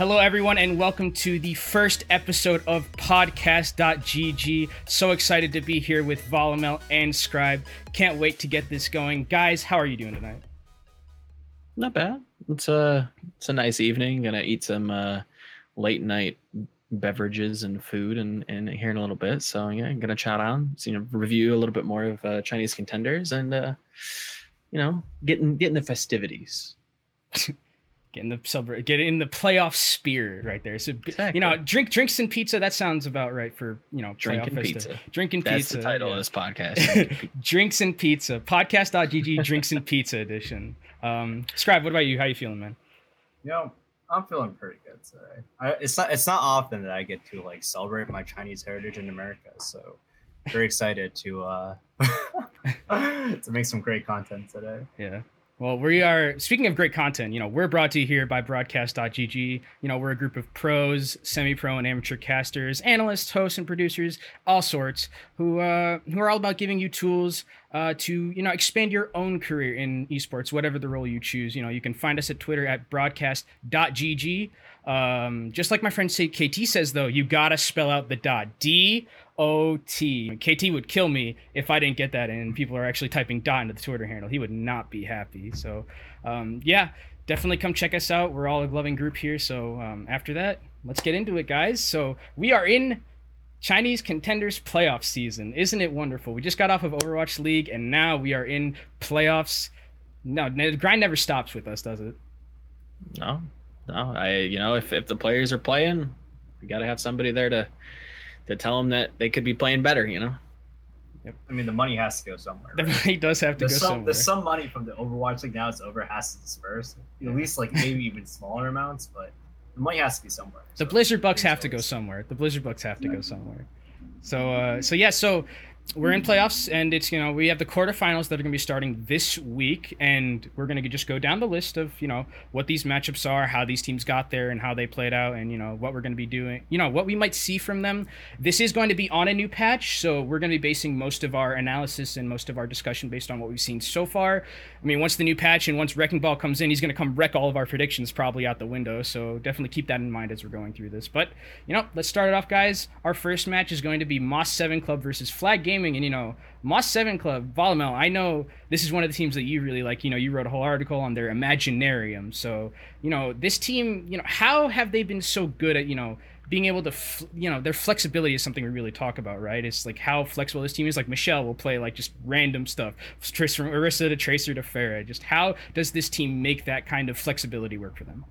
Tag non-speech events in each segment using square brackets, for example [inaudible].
Hello, everyone, and welcome to the first episode of Podcast.gg. So excited to be here with Volamel and Scribe. Can't wait to get this going. Guys, how are you doing tonight? Not bad. It's a it's a nice evening. Gonna eat some uh, late night beverages and food and, and here in a little bit. So yeah, I'm gonna chat on, so, you know, review a little bit more of uh, Chinese contenders and uh, you know, getting getting the festivities. [laughs] Getting the celebrate, get in the playoff spirit right there. So exactly. you know, drink drinks and pizza. That sounds about right for you know drinking pizza. Drinking pizza. That's pizza. the title yeah. of this podcast. [laughs] drinks and pizza. Podcast.gg [laughs] drinks and pizza edition. Um, Scribe, what about you? How you feeling, man? You know, I'm feeling pretty good today. I, it's not it's not often that I get to like celebrate my Chinese heritage in America, so very excited to uh [laughs] to make some great content today. Yeah. Well, we are speaking of great content. You know, we're brought to you here by Broadcast.gg. You know, we're a group of pros, semi-pro, and amateur casters, analysts, hosts, and producers, all sorts, who uh, who are all about giving you tools uh, to you know expand your own career in esports, whatever the role you choose. You know, you can find us at Twitter at Broadcast.gg. Um, just like my friend KT says, though, you gotta spell out the dot D O T. KT would kill me if I didn't get that in. People are actually typing dot into the Twitter handle. He would not be happy. So, um, yeah, definitely come check us out. We're all a loving group here. So, um, after that, let's get into it, guys. So, we are in Chinese contenders playoff season. Isn't it wonderful? We just got off of Overwatch League and now we are in playoffs. No, the grind never stops with us, does it? No, no. I, you know, if, if the players are playing, we got to have somebody there to to tell them that they could be playing better. You know. Yep. I mean, the money has to go somewhere. Right? The money does have to there's go some, somewhere. There's some money from the Overwatch League now it's over has to disperse. At least like maybe even smaller amounts, but the money has to be somewhere. The so Blizzard Bucks have to go somewhere. The Blizzard Bucks have to yeah. go somewhere. So, uh, so yeah, so we're in playoffs and it's you know we have the quarterfinals that are going to be starting this week and we're going to just go down the list of you know what these matchups are how these teams got there and how they played out and you know what we're going to be doing you know what we might see from them. This is going to be on a new patch so we're going to be basing most of our analysis and most of our discussion based on what we've seen so far. I mean once the new patch and once wrecking ball comes in he's going to come wreck all of our predictions probably out the window so definitely keep that in mind as we're going through this. But you know let's start it off guys. Our first match is going to be moss 7 club versus flag gaming and you know Moss Seven Club, Volamel. I know this is one of the teams that you really like. You know, you wrote a whole article on their Imaginarium. So you know, this team. You know, how have they been so good at you know being able to, you know, their flexibility is something we really talk about, right? It's like how flexible this team is. Like Michelle will play like just random stuff, from Orisa to Tracer to Pharah. Just how does this team make that kind of flexibility work for them?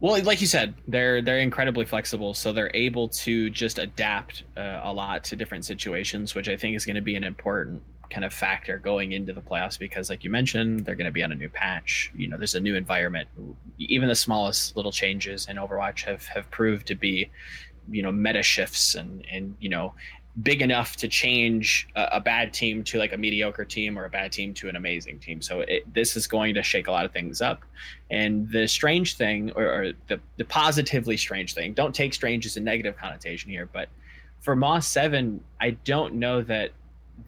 Well, like you said, they're they're incredibly flexible, so they're able to just adapt uh, a lot to different situations, which I think is going to be an important kind of factor going into the playoffs because, like you mentioned, they're going to be on a new patch. You know, there's a new environment. Even the smallest little changes in Overwatch have have proved to be, you know, meta shifts and and you know big enough to change a, a, bad team to like a mediocre team or a bad team to an amazing team. So it, this is going to shake a lot of things up. And the strange thing, or, or the, the positively strange thing, don't take strange as a negative connotation here, but for Moss 7, I don't know that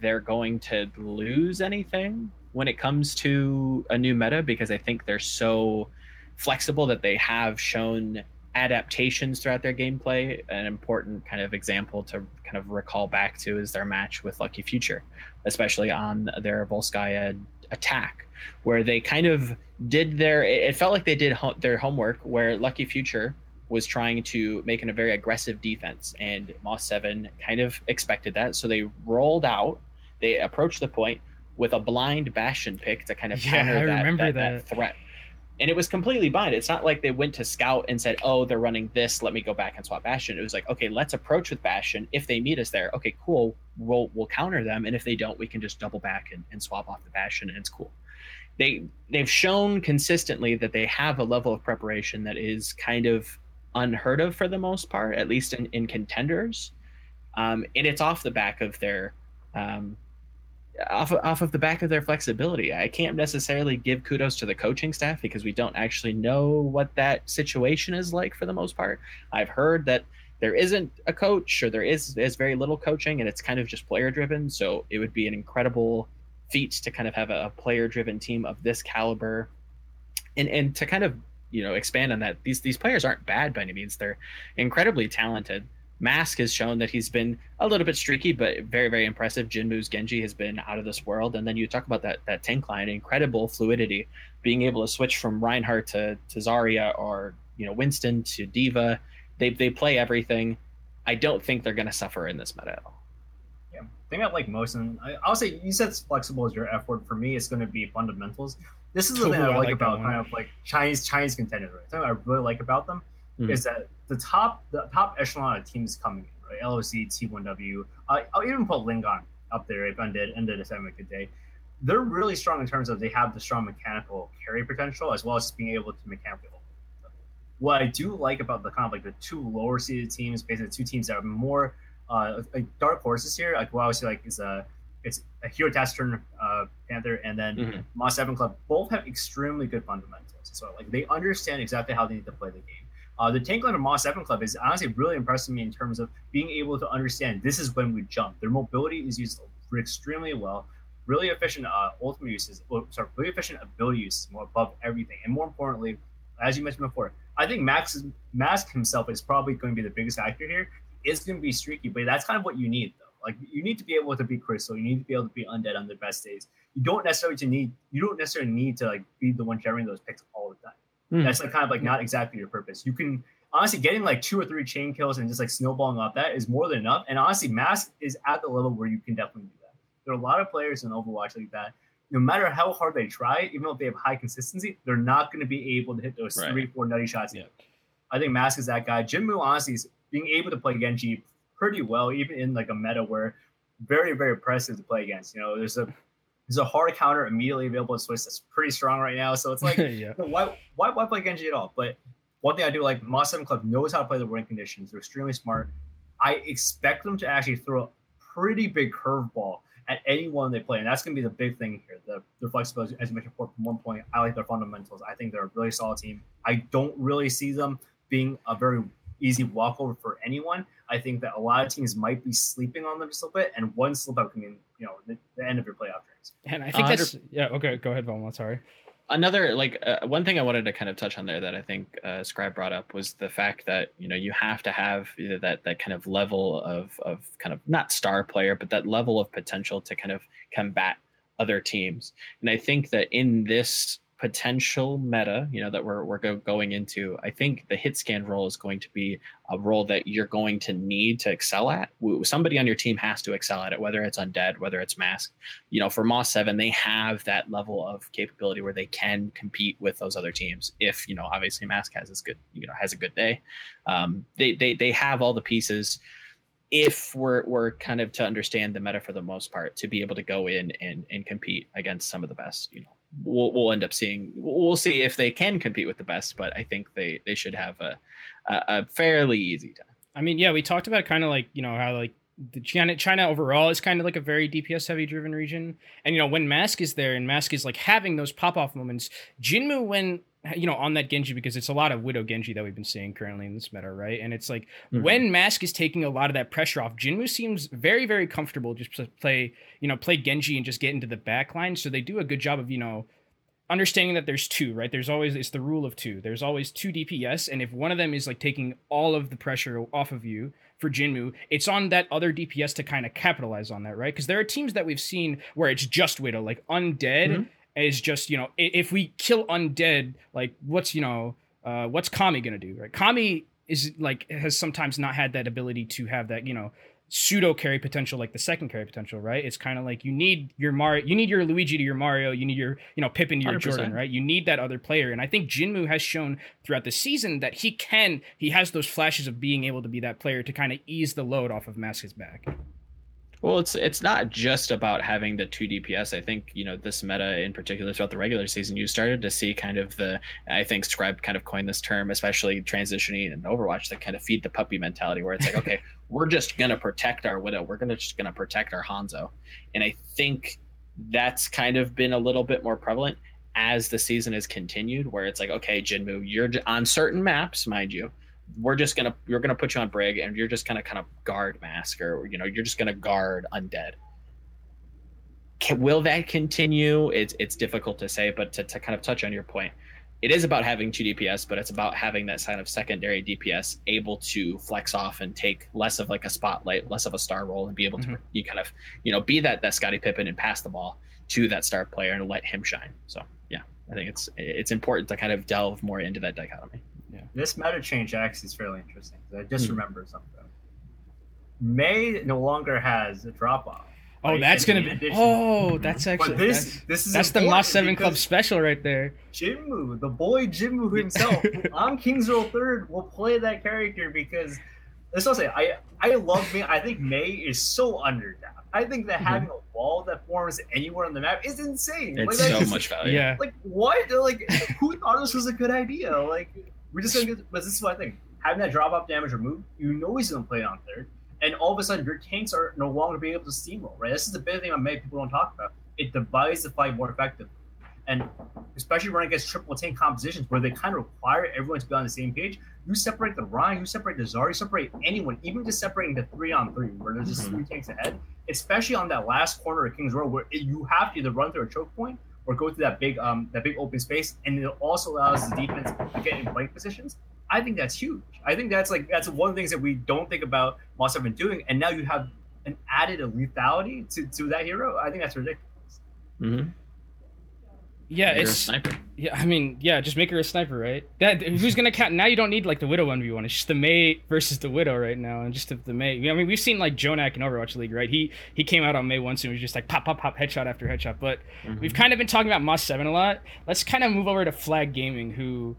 they're going to lose anything when it comes to a new meta because I think they're so flexible that they have shown adaptations throughout their gameplay. An important kind of example to kind of recall back to is their match with Lucky Future, especially on their Volskaya attack, where they kind of did their. It felt like they did ho- their homework, where Lucky Future was trying to make an, a very aggressive defense, and Moss Seven kind of expected that, so they rolled out. They approached the point with a blind Bastion pick to kind of counter yeah, that, that, that. that threat and it was completely blind. It's not like they went to scout and said, "Oh, they're running this. Let me go back and swap Bastion." It was like, "Okay, let's approach with Bastion. If they meet us there, okay, cool. We'll we'll counter them, and if they don't, we can just double back and, and swap off the Bastion, and it's cool." They they've shown consistently that they have a level of preparation that is kind of unheard of for the most part, at least in in contenders, um, and it's off the back of their um, off of, off of the back of their flexibility. I can't necessarily give kudos to the coaching staff because we don't actually know what that situation is like for the most part. I've heard that there isn't a coach or there is there's very little coaching and it's kind of just player driven. So it would be an incredible feat to kind of have a, a player driven team of this caliber and and to kind of you know expand on that. These these players aren't bad by any means. They're incredibly talented. Mask has shown that he's been a little bit streaky, but very, very impressive. Jinmu's Genji has been out of this world. And then you talk about that that tank line, incredible fluidity, being able to switch from Reinhardt to, to Zarya or you know Winston to D.Va. They they play everything. I don't think they're going to suffer in this meta at all. Yeah, thing I like most, and I, I'll say you said flexible is your F word. For me, it's going to be fundamentals. This is the [laughs] thing I, I like, like about kind of like Chinese Chinese contenders. Right? Something I really like about them mm-hmm. is that the top the top echelon of teams coming in, right? LOC, T1W. Uh, I'll even put LinGan up there if Undead ended a seven good day. They're really strong in terms of they have the strong mechanical carry potential as well as being able to mechanically what I do like about the kind of like the two lower seeded teams, basically the two teams that are more uh, like dark horses here, like what I would say like is a it's a Hero Taciturn uh, Panther and then mm-hmm. Moss Seven Club both have extremely good fundamentals. So like they understand exactly how they need to play the game. Uh, the tank line of Moss Seven Club is honestly really impressing me in terms of being able to understand this is when we jump. Their mobility is used extremely well, really efficient uh, ultimate uses, or, sorry, really efficient ability uses more above everything, and more importantly, as you mentioned before, I think Max Mask himself is probably going to be the biggest factor here. It's going to be streaky, but that's kind of what you need, though. Like you need to be able to be Crystal. You need to be able to be undead on their best days. You don't necessarily need. You don't necessarily need to like be the one carrying those picks all the time. Mm. That's like kind of like not exactly your purpose. You can honestly getting like two or three chain kills and just like snowballing off that is more than enough. And honestly, Mask is at the level where you can definitely do that. There are a lot of players in Overwatch like that no matter how hard they try, even if they have high consistency, they're not going to be able to hit those right. three, four nutty shots. Yeah. I think Mask is that guy. Jinmu honestly is being able to play Genji pretty well, even in like a meta where very, very impressive to play against. You know, there's a there's a hard counter immediately available in Swiss that's pretty strong right now. So it's [laughs] like, yeah. why, why why play Genji at all? But one thing I do like, Moss Seven Club knows how to play the win conditions. They're extremely smart. I expect them to actually throw a pretty big curveball at anyone they play. And that's going to be the big thing here. The, the flexibility, as you mentioned before, from one point, I like their fundamentals. I think they're a really solid team. I don't really see them being a very easy walkover for anyone. I think that a lot of teams might be sleeping on them just a little bit, and one slip up can mean, you know, the, the end of your playoff dreams. And I think that's, yeah, okay, go ahead, Valmont, sorry another like uh, one thing I wanted to kind of touch on there that I think uh, Scribe brought up was the fact that you know you have to have that that kind of level of of kind of not star player, but that level of potential to kind of combat other teams. And I think that in this potential meta, you know, that we're we're go, going into, I think the hit scan role is going to be a role that you're going to need to excel at. Somebody on your team has to excel at it, whether it's undead, whether it's mask. You know, for Moss Seven, they have that level of capability where they can compete with those other teams. If you know, obviously, mask has this good, you know, has a good day. Um, they they they have all the pieces if we're we're kind of to understand the meta for the most part to be able to go in and and compete against some of the best you know we'll, we'll end up seeing we'll see if they can compete with the best but i think they they should have a a, fairly easy time i mean yeah we talked about kind of like you know how like the China, China overall is kind of like a very DPS heavy driven region. And you know, when Mask is there and Mask is like having those pop off moments, Jinmu when you know, on that Genji because it's a lot of Widow Genji that we've been seeing currently in this meta, right? And it's like mm-hmm. when Mask is taking a lot of that pressure off, Jinmu seems very, very comfortable just to play, you know, play Genji and just get into the back line. So they do a good job of, you know, understanding that there's two, right? There's always it's the rule of two. There's always two DPS, and if one of them is like taking all of the pressure off of you for Jinmu, it's on that other DPS to kind of capitalize on that, right? Because there are teams that we've seen where it's just Widow, like Undead. Mm-hmm is just you know if we kill undead like what's you know uh, what's kami gonna do right? Kami is like has sometimes not had that ability to have that you know pseudo carry potential like the second carry potential right? It's kind of like you need your mario you need your luigi to your mario you need your you know Pippen to your 100%. jordan right? You need that other player and i think jinmu has shown throughout the season that he can he has those flashes of being able to be that player to kind of ease the load off of mask's back well, it's it's not just about having the two DPS. I think you know this meta in particular throughout the regular season, you started to see kind of the I think Scribe kind of coined this term, especially transitioning in Overwatch, that kind of feed the puppy mentality, where it's like, okay, [laughs] we're just gonna protect our Widow, we're gonna just gonna protect our Hanzo, and I think that's kind of been a little bit more prevalent as the season has continued, where it's like, okay, Jinmu, you're on certain maps, mind you we're just gonna you're gonna put you on brig and you're just gonna kind of guard mask or you know you're just gonna guard undead Can, will that continue it's it's difficult to say but to, to kind of touch on your point it is about having two DPS, but it's about having that kind of secondary DPS able to flex off and take less of like a spotlight, less of a star role, and be able Mhm. to you kind of you know be that that Scottie Pippen and pass the ball to that star player and let him shine. So yeah, I think it's it's important to kind of delve more into that dichotomy. This meta change actually is fairly interesting. I just Hmm. remembered something. Mei no longer has a drop off. Oh, Right, that's gonna be. edition. Oh, that's actually. But this that's, this is that's the important Moss Seven Club special right there. Jinmu, the boy Jinmu himself, [laughs] on King's Row Third will play that character because let's not say I I love Mei. I think Mei is so undertapped. I think that Mhm. having a wall that forms anywhere on the map is insane. It's Like, so that's- much value. Yeah. Like what? Like who thought this was a good idea? Like we're just gonna get. But this is what I think. Having that drop off damage removed, you know he's gonna play it on third, and all of a sudden your tanks are no longer being able to steamroll. Right. This is the big thing on Mei people don't talk about. It divides the fight more effectively, and especially running against triple tank compositions where they kind of require everyone to be on the same page. You separate the Rein, you separate the Zari, you separate anyone, even just separating the three on three where there's just Mhm. three tanks ahead. Especially on that last corner of King's Row where it, you have to either run through a choke point or go through that big um that big open space, and it also allows the defense to get in flank positions. I think that's huge. I think that's like that's one of the things that we don't think about Moss have been doing, and now you have an added lethality to, to that hero. I think that's ridiculous. Mm-hmm. Yeah, You're a it's sniper. yeah. I mean, yeah, just make her a sniper, right? That who's gonna count? Now you don't need like the widow one v one. It's just the Mei versus the widow right now, and just the, the Mei. I mean, we've seen like Jonak in Overwatch League, right? He he came out on Mei once and was just like pop pop pop headshot after headshot. But Mhm. we've kind of been talking about Moss Seven a lot. Let's kind of move over to Flag Gaming, who.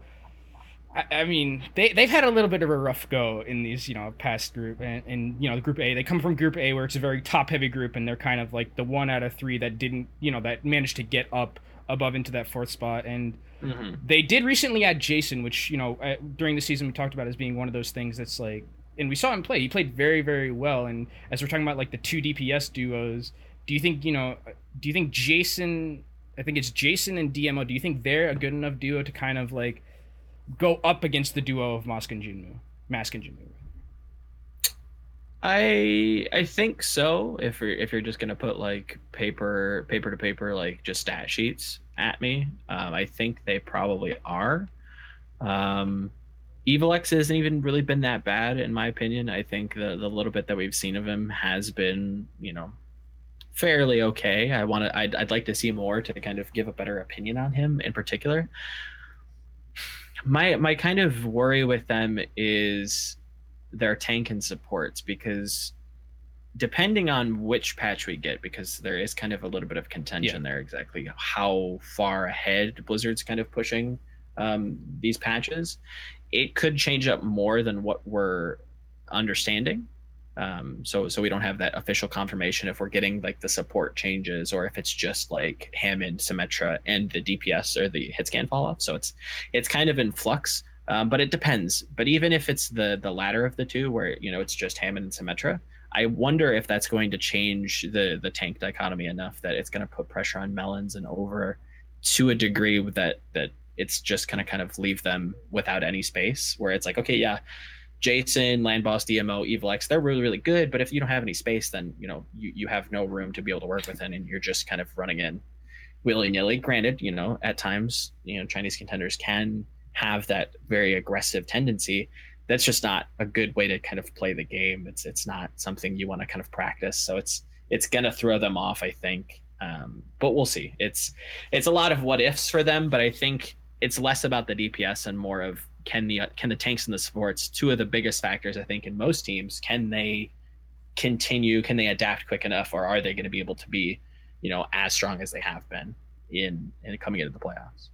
I, I mean, they they've had a little bit of a rough go in these, you know, past group and, and you know the group A. They come from Group A where it's a very top heavy group, and they're kind of like the one out of three that didn't, you know, that managed to get up above into that fourth spot. And Mhm. they did recently add Jason, which you know uh, during the season we talked about as being one of those things that's like, and we saw him play. He played very very well. And as we're talking about like the two DPS duos, do you think you know? Do you think Jason? I think it's Jason and DMO. Do you think they're a good enough duo to kind of like go up against the duo of Mask and Jinmu? Mask and Jinmu. I I think so. If you're if you're just gonna put like paper paper to paper like just stat sheets at me, um, I think they probably are. Um, Evil X hasn't even really been that bad in my opinion. I think the the little bit that we've seen of him has been you know fairly okay. I want to I'd, I'd like to see more to kind of give a better opinion on him in particular. My my kind of worry with them is their tank and supports because depending on which patch we get because there is kind of a little bit of contention there exactly how far ahead blizzard's kind of pushing um, these patches it could change up more than what we're understanding um, so so we don't have that official confirmation if we're getting like the support changes or if it's just like Hammond, Symmetra, and the DPS or the hit scan fall off. So it's it's kind of in flux. Um, but it depends. But even if it's the the latter of the two, where you know it's just Hammond and Symmetra, I wonder if that's going to change the the tank dichotomy enough that it's going to put pressure on Melons and over to a degree that that it's just going to kind of leave them without any space. Where it's like, okay, yeah, Jason, Land Boss, DMO, Evil X, they're really really good, but if you don't have any space, then you know you you have no room to be able to work within, and you're just kind of running in willy nilly. Granted, you know at times you know Chinese contenders can have that very aggressive tendency that's just not a good way to kind of play the game. It's it's not something you want to kind of practice. So it's it's gonna throw them off i think. Um, but we'll see. It's it's a lot of what ifs for them but i think it's less about the dps and more of can the can the tanks and the supports two of the biggest factors i think in most teams can they continue can they adapt quick enough or are they going to be able to be you know as strong as they have been in in coming into the playoffs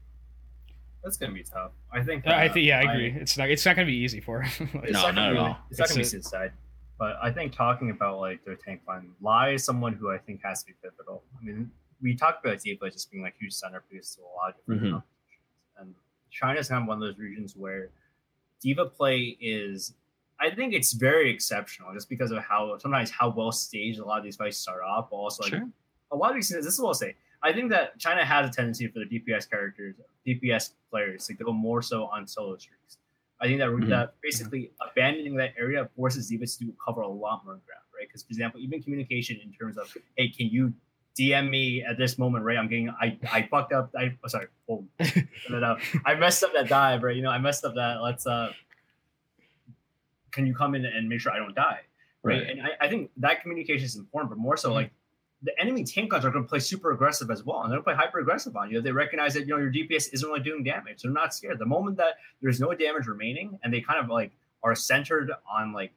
That's gonna be tough. I think. I uh, think yeah, I agree. It's not it's not gonna be easy for him. [laughs] It's No, not not at be, all. It's not gonna be a- suicide. But I think talking about like their tank line, Lai is someone who I think has to be pivotal. I mean, we talked about D.Va just being like huge centerpiece to a lot of different Mhm. competitions, and China's kind of one of those regions where D.Va play is. I think it's very exceptional just because of how sometimes how well staged a lot of these fights start off, also like sure a lot of these this is what I'll say. I think that China has a tendency for the DPS characters, DPS players to go more so on solo streaks. I think that Mhm. that basically abandoning that area forces D.Vas to cover a lot more ground, right? Because for example, even communication in terms of hey, can you DM me at this moment, right? I'm getting I I fucked up. I oh, sorry. No, [laughs] I messed up that dive, right? You know, I messed up that. Let's uh, can you come in and make sure I don't die, right? Right. And I, I think that communication is important, but more so like the enemy tank guns are going to play super aggressive as well, and they're going to play hyper aggressive on you. They recognize that you know your DPS isn't really doing damage. They're not scared. The moment that there's no damage remaining, and they kind of like are centered on like,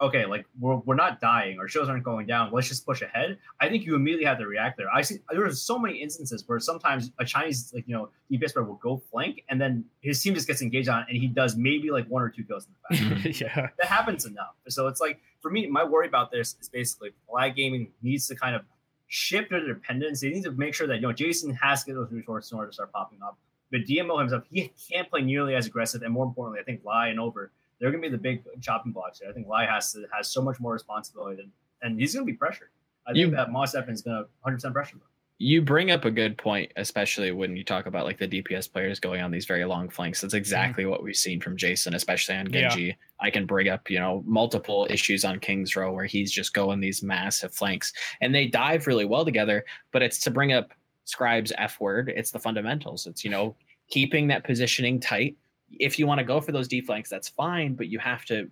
okay, like we're, we're not dying, our shows aren't going down. Let's just push ahead. I think you immediately have to react there. I see there's so many instances where sometimes a Chinese like you know DPS player will go flank, and then his team just gets engaged on, it, and he does maybe like one or two kills in the back. [laughs] yeah. that happens enough. So it's like for me, my worry about this is basically flag gaming needs to kind of shift their dependence. They need to make sure that you know Jason has to get those resources in order to start popping up. But DMO himself, he can't play nearly as aggressive, and more importantly, I think Lai and Over, they're gonna be the big chopping blocks here. I think Lai has to has so much more responsibility than, and he's gonna be pressured. I think You- that Moss Evans is gonna 100 percent pressure him. You bring up a good point, especially when you talk about like the DPS players going on these very long flanks. That's mm-hmm. exactly what we've seen from Jason, especially on Yeah. Genji. I can bring up, you know, multiple issues on King's Row where he's just going these massive flanks and they dive really well together, but it's to bring up Scribe's F word. It's the fundamentals. It's, you know, keeping that positioning tight. If you want to go for those D flanks, that's fine, but you have to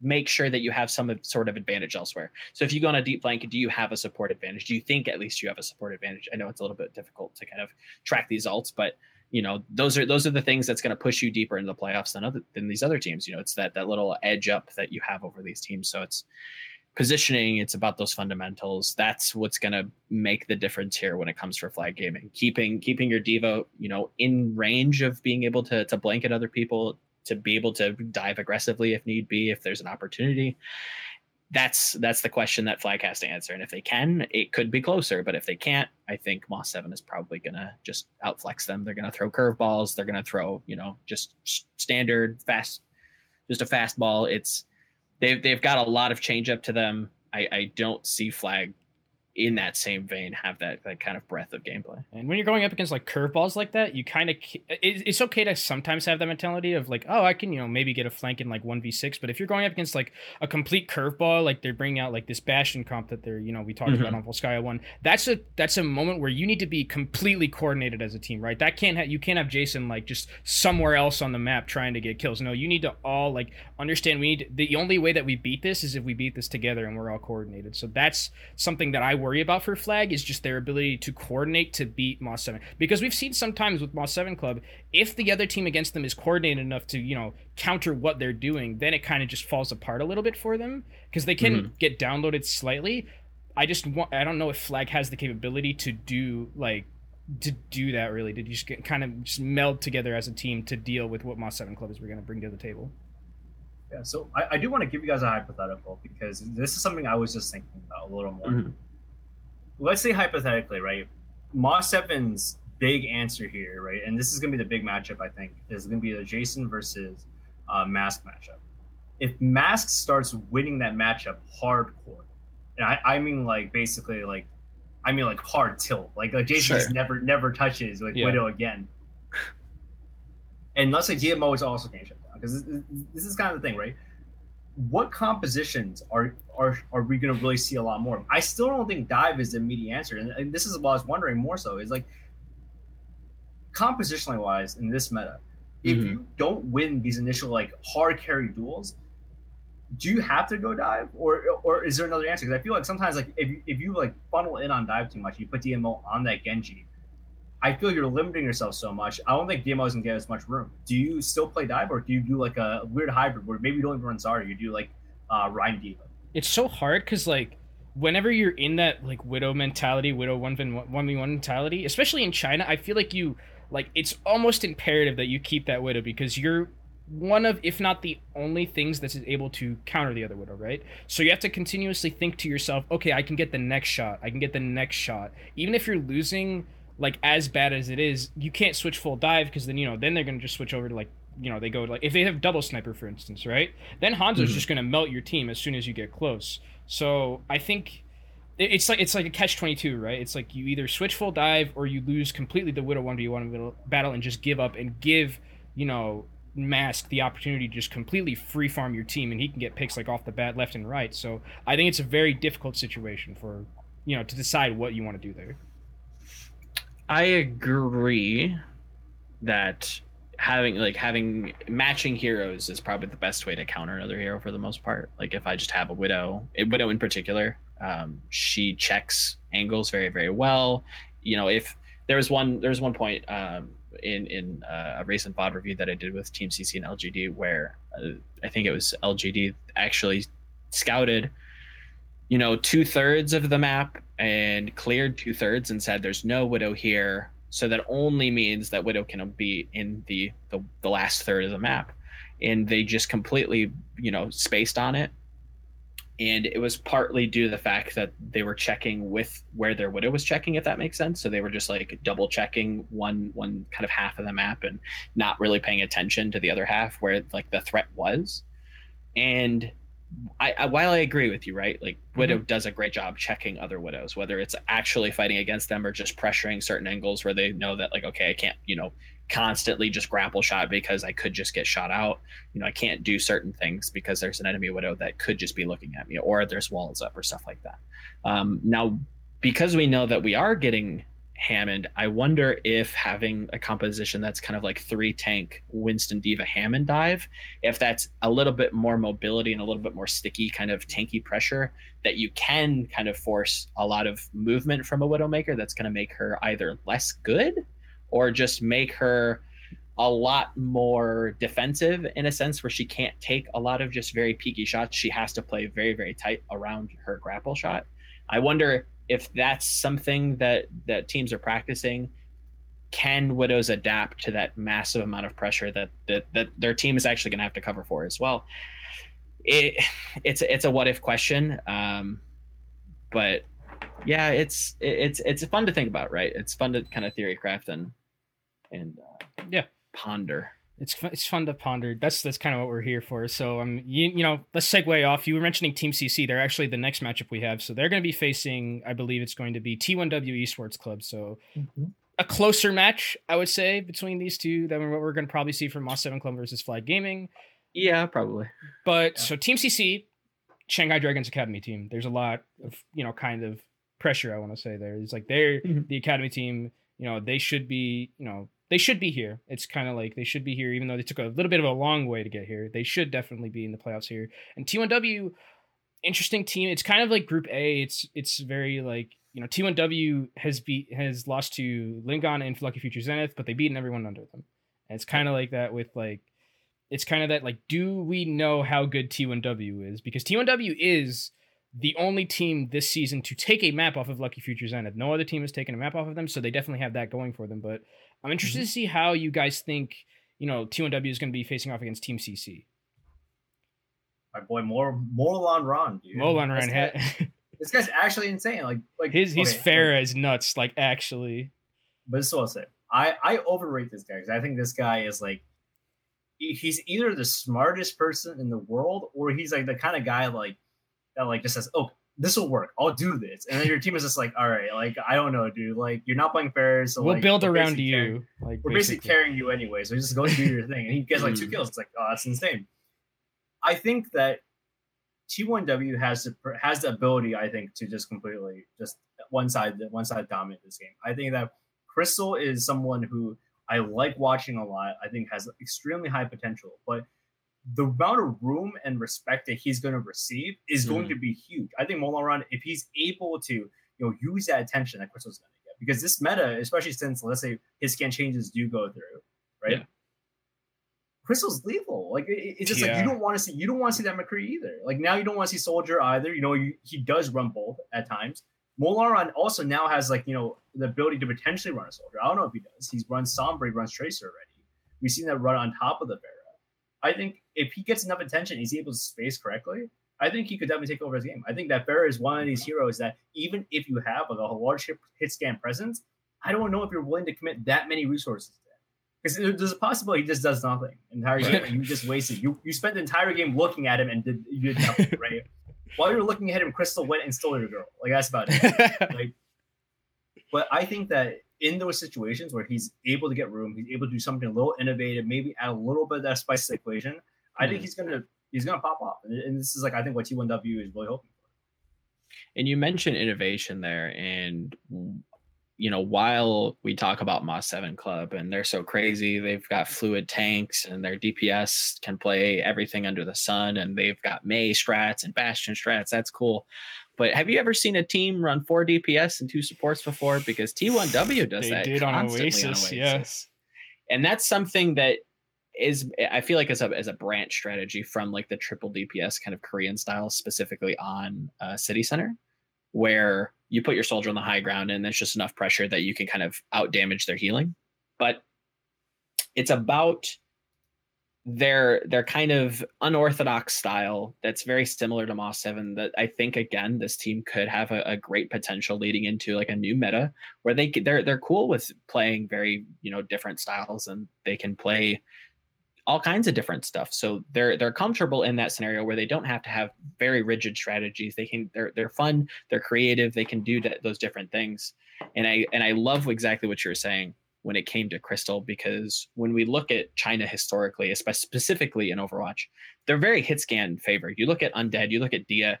make sure that you have some sort of advantage elsewhere. So if you go on a deep flank, do you have a support advantage? Do you think at least you have a support advantage? I know it's a little bit difficult to kind of track these alts, but you know those are those are the things that's going to push you deeper into the playoffs than other than these other teams. You know, it's that that little edge up that you have over these teams. So it's positioning. It's about those fundamentals. That's what's going to make the difference here when it comes for flag gaming. Keeping keeping your D.Va, you know, in range of being able to to blanket other people, to be able to dive aggressively if need be, if there's an opportunity. That's that's the question that Flag has to answer. And if they can, it could be closer. But if they can't, I think Moss Seven is probably gonna just outflex them. They're gonna throw curveballs. They're gonna throw, you know, just standard fast, just a fastball. It's they've they've got a lot of change up to them. I, I don't see Flag in that same vein have that, that kind of breadth of gameplay. And when you're going up against like curveballs like that, you kind of it, it's okay to sometimes have that mentality of like, oh, I can you know maybe get a flank in like one v six. But if you're going up against like a complete curveball, like they're bringing out like this Bastion comp that they're you know we talked Mhm. about on Volskaya one, that's a that's a moment where you need to be completely coordinated as a team, right? That can't ha- you can't have Jason like just somewhere else on the map trying to get kills. No, you need to all like understand. We need the only way that we beat this is if we beat this together and we're all coordinated. So that's something that I worry about for Flag is just their ability to coordinate to beat Moss 7. Because we've seen sometimes with Moss 7 Club, if the other team against them is coordinated enough to, you know, counter what they're doing, then it kind of just falls apart a little bit for them because they can get downloaded slightly. I just want I don't know if Flag has the capability to do like to do that really to just get, kind of just meld together as a team to deal with what Moss 7 Club is we're going to bring to the table. Yeah, so I, I do want to give you guys a hypothetical because this is something I was just thinking about a little more. Mhm. Let's say hypothetically, right? Moss Evans' big answer here, right? And this is going to be the big matchup, I think, is going to be the Jason versus uh, Mask matchup. If Mask starts winning that matchup hardcore, and I, I mean like basically like, I mean like hard tilt, like, like Jason Sure. just never never touches like Yeah. Widow again. And let's say DMO is also getting shut down because this, this is kind of the thing, right? What compositions are are are we going to really see a lot more? I still don't think dive is the immediate answer, and, and this is what I was wondering more so is like compositionally wise in this meta, if Mhm. you don't win these initial like hard carry duels, do you have to go dive or or is there another answer? Because I feel like sometimes like if you, if you like funnel in on dive too much, you put DMO on that Genji. I feel you're limiting yourself so much. I don't think DMO is gonna get as much room. Do you still play dive, or do you do like a weird hybrid where maybe you don't even run Zarya, you do like uh, Rein D.Va? It's so hard because like whenever you're in that like widow mentality widow one v one v one mentality especially in china i feel like you like it's almost imperative that you keep that widow because you're one of if not the only things that's able to counter the other widow right? So you have to continuously think to yourself okay i can get the next shot. I can get the next shot. Even if you're losing like as bad as it is you can't switch full dive because then you know then they're gonna just switch over to like you know they go like if they have double sniper for instance right then Hanzo's Mhm. just going to melt your team as soon as you get close. So I think it's like it's like a catch twenty two, right? It's like you either switch full dive or you lose completely the widow one v one battle and just give up and give you know mask the opportunity to just completely free farm your team and he can get picks like off the bat left and right. So I think it's a very difficult situation for you know to decide what you want to do there. I agree that having like having matching heroes is probably the best way to counter another hero for the most part. Like if I just have a widow, a widow in particular, um, she checks angles very very well. You know, if there was one there was one point um, in in uh, a recent VOD review that I did with Team CC and LGD where uh, I think it was LGD actually scouted, you know, two thirds of the map and cleared two thirds and said there's no widow here so that only means that widow can be in the, the the last third of the map. And they just completely you know spaced on it. And it was partly due to the fact that they were checking with where their widow was checking if that makes sense. So they were just like double checking one one kind of half of the map and not really paying attention to the other half where like the threat was. And I, I, while I agree with you, right? Like Widow mm-hmm. does a great job checking other widows, whether it's actually fighting against them or just pressuring certain angles where they know that like, okay, I can't, you know, constantly just grapple shot because I could just get shot out. You know, I can't do certain things because there's an enemy widow that could just be looking at me, or there's walls up or stuff like that. Um, now, because we know that we are getting Hammond. I wonder if having a composition that's kind of like three tank Winston D.Va Hammond dive, if that's a little bit more mobility and a little bit more sticky kind of tanky pressure that you can kind of force a lot of movement from a Widowmaker that's going to make her either less good or just make her a lot more defensive in a sense where she can't take a lot of just very peaky shots. She has to play very, very tight around her grapple shot. I wonder if that's something that that teams are practicing can widows adapt to that massive amount of pressure that that, that their team is actually going to have to cover for as well? It it's it's a what if question um but yeah it's it's it's fun to think about right? It's fun to kind of theory craft and and uh, yeah. ponder it's fun, it's fun to ponder. That's that's kind of what we're here for. So um, you, you know, let's segue off. You were mentioning Team CC. They're actually the next matchup we have. So they're going to be facing, I believe it's going to be T1W Esports Club. So mm-hmm. a closer match, I would say, between these two than what we're going to probably see from Moss Seven Club versus Flag Gaming. Yeah, probably. But yeah. so Team CC, Shanghai Dragons Academy team. There's a lot of you know kind of pressure. I want to say there. It's like they're mm-hmm. the academy team. You know, they should be. You know, they should be here. It's kind of like they should be here, even though they took a little bit of a long way to get here. They should definitely be in the playoffs here. And T1W, interesting team. It's kind of like Group A. It's it's very like you know T1W has beat has lost to LinGan and Lucky Future Zenith, but they beaten everyone under them. And it's kind of like that with like it's kind of that like do we know how good T1W is because T1W is the only team this season to take a map off of Lucky Future Zenith. No other team has taken a map off of them, so they definitely have that going for them. But I'm interested mm-hmm. to see how you guys think, you know, T1W is going to be facing off against Team CC. My boy, more Morlan Ron, dude. Morlan Ron. Guy, [laughs] this guy's actually insane. Like, like his he's okay, fair like, as nuts. Like, actually. But this is what I'll say. I I overrate this guy because I think this guy is like, he's either the smartest person in the world or he's like the kind of guy like that like just says, "Oh, this will work. I'll do this. And then your team is just like, all right, like I don't know, dude. Like you're not playing fair, so we'll like, build around you. Carrying, like we're basically. basically carrying you anyway. So just go do your thing. And he gets like two mm. kills. It's like, oh, that's insane. I think that T1W has the has the ability, I think, to just completely just one side one side dominate this game. I think that Crystal is someone who I like watching a lot. I think has extremely high potential, but the amount of room and respect that he's going to receive is mm going mm-hmm. to be huge. I think Molaron, if he's able to, you know, use that attention that Crystal's going to get, because this meta, especially since let's say hit scan changes do go through, right? Yeah. Crystal's lethal. Like it, it's just yeah. like you don't want to see you don't want to see that McCree either. Like now you don't want to see Soldier either. You know you, he does run both at times. Molaron also now has like you know the ability to potentially run a Soldier. I don't know if he does. He's run Sombra, he runs Tracer already. We've seen that run on top of the Pharah. I think if he gets enough attention, he's able to space correctly. I think he could definitely take over his game. I think that Pharah is one of these heroes that even if you have like a large hit, hit scan presence, I don't know if you're willing to commit that many resources to that. Because there's a possibility he just does nothing entire game and you just wasted. You you spent the entire game looking at him and did you did nothing, [laughs] right? While you're looking at him, Crystal went and stole your girl. Like that's about it. [laughs] like, but I think that in those situations where he's able to get room, he's able to do something a little innovative, maybe add a little bit of that spice to the equation. Mm-hmm. I think mm-hmm. he's gonna he's gonna pop off, and, and, this is like I think what T1W is really hoping for. And you mentioned innovation there, and you know, while we talk about Moss 7 Club and they're so crazy, they've got fluid tanks and their DPS can play everything under the sun and they've got Mei strats and Bastion strats. That's cool. But have you ever seen a team run four DPS and two supports before? Because T1W does They that. did on constantly Oasis, yes. And that's something that is I feel like as a as a branch strategy from like the triple DPS kind of Korean style, specifically on uh, City Center, where you put your soldier on the high ground and there's just enough pressure that you can kind of out damage their healing. But it's about their their kind of unorthodox style that's very similar to Moss 7 that I think again this team could have a, a great potential leading into like a new meta where they they're they're cool with playing very you know different styles and they can play all kinds of different stuff. So they're they're comfortable in that scenario where they don't have to have very rigid strategies. They can they're they're fun, they're creative, they can do those different things. And I and I love exactly what you're saying when it came to Crystal because when we look at China historically, espe- specifically in Overwatch, they're very hit scan favored. You look at Undead, you look at Diya,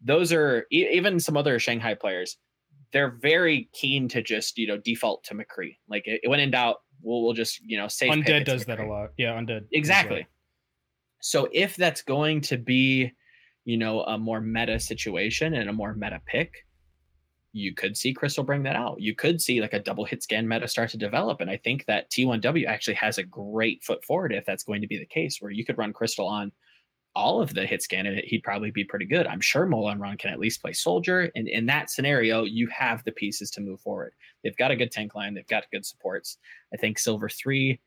those are even some other Shanghai players. They're very keen to just you know default to McCree. Like it, when in doubt, we'll we'll just you know safe Undead does that a lot. Yeah, Undead. Exactly. So if that's going to be, you know, a more meta situation and a more meta pick, you could see Crystal bring that out. You could see like a double hit scan meta start to develop. And I think that T1W actually has a great foot forward if that's going to be the case, where you could run Crystal on all of the hit scan and he'd probably be pretty good. I'm sure Molan Run can at least play soldier. And in that scenario, you have the pieces to move forward. They've got a good tank line, they've got good supports. I think Silver 3,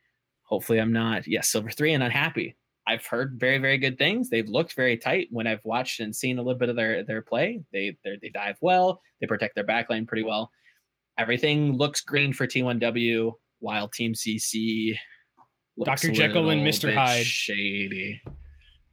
hopefully I'm not, yes, Silver 3 and unhappy. I've heard very, very good things. They've looked very tight when I've watched and seen a little bit of their their play. They they're- dive well. They protect their backline pretty well. Everything looks green for T1W, while Team CC looks Dr. Jekyll and Mr. Hyde. shady.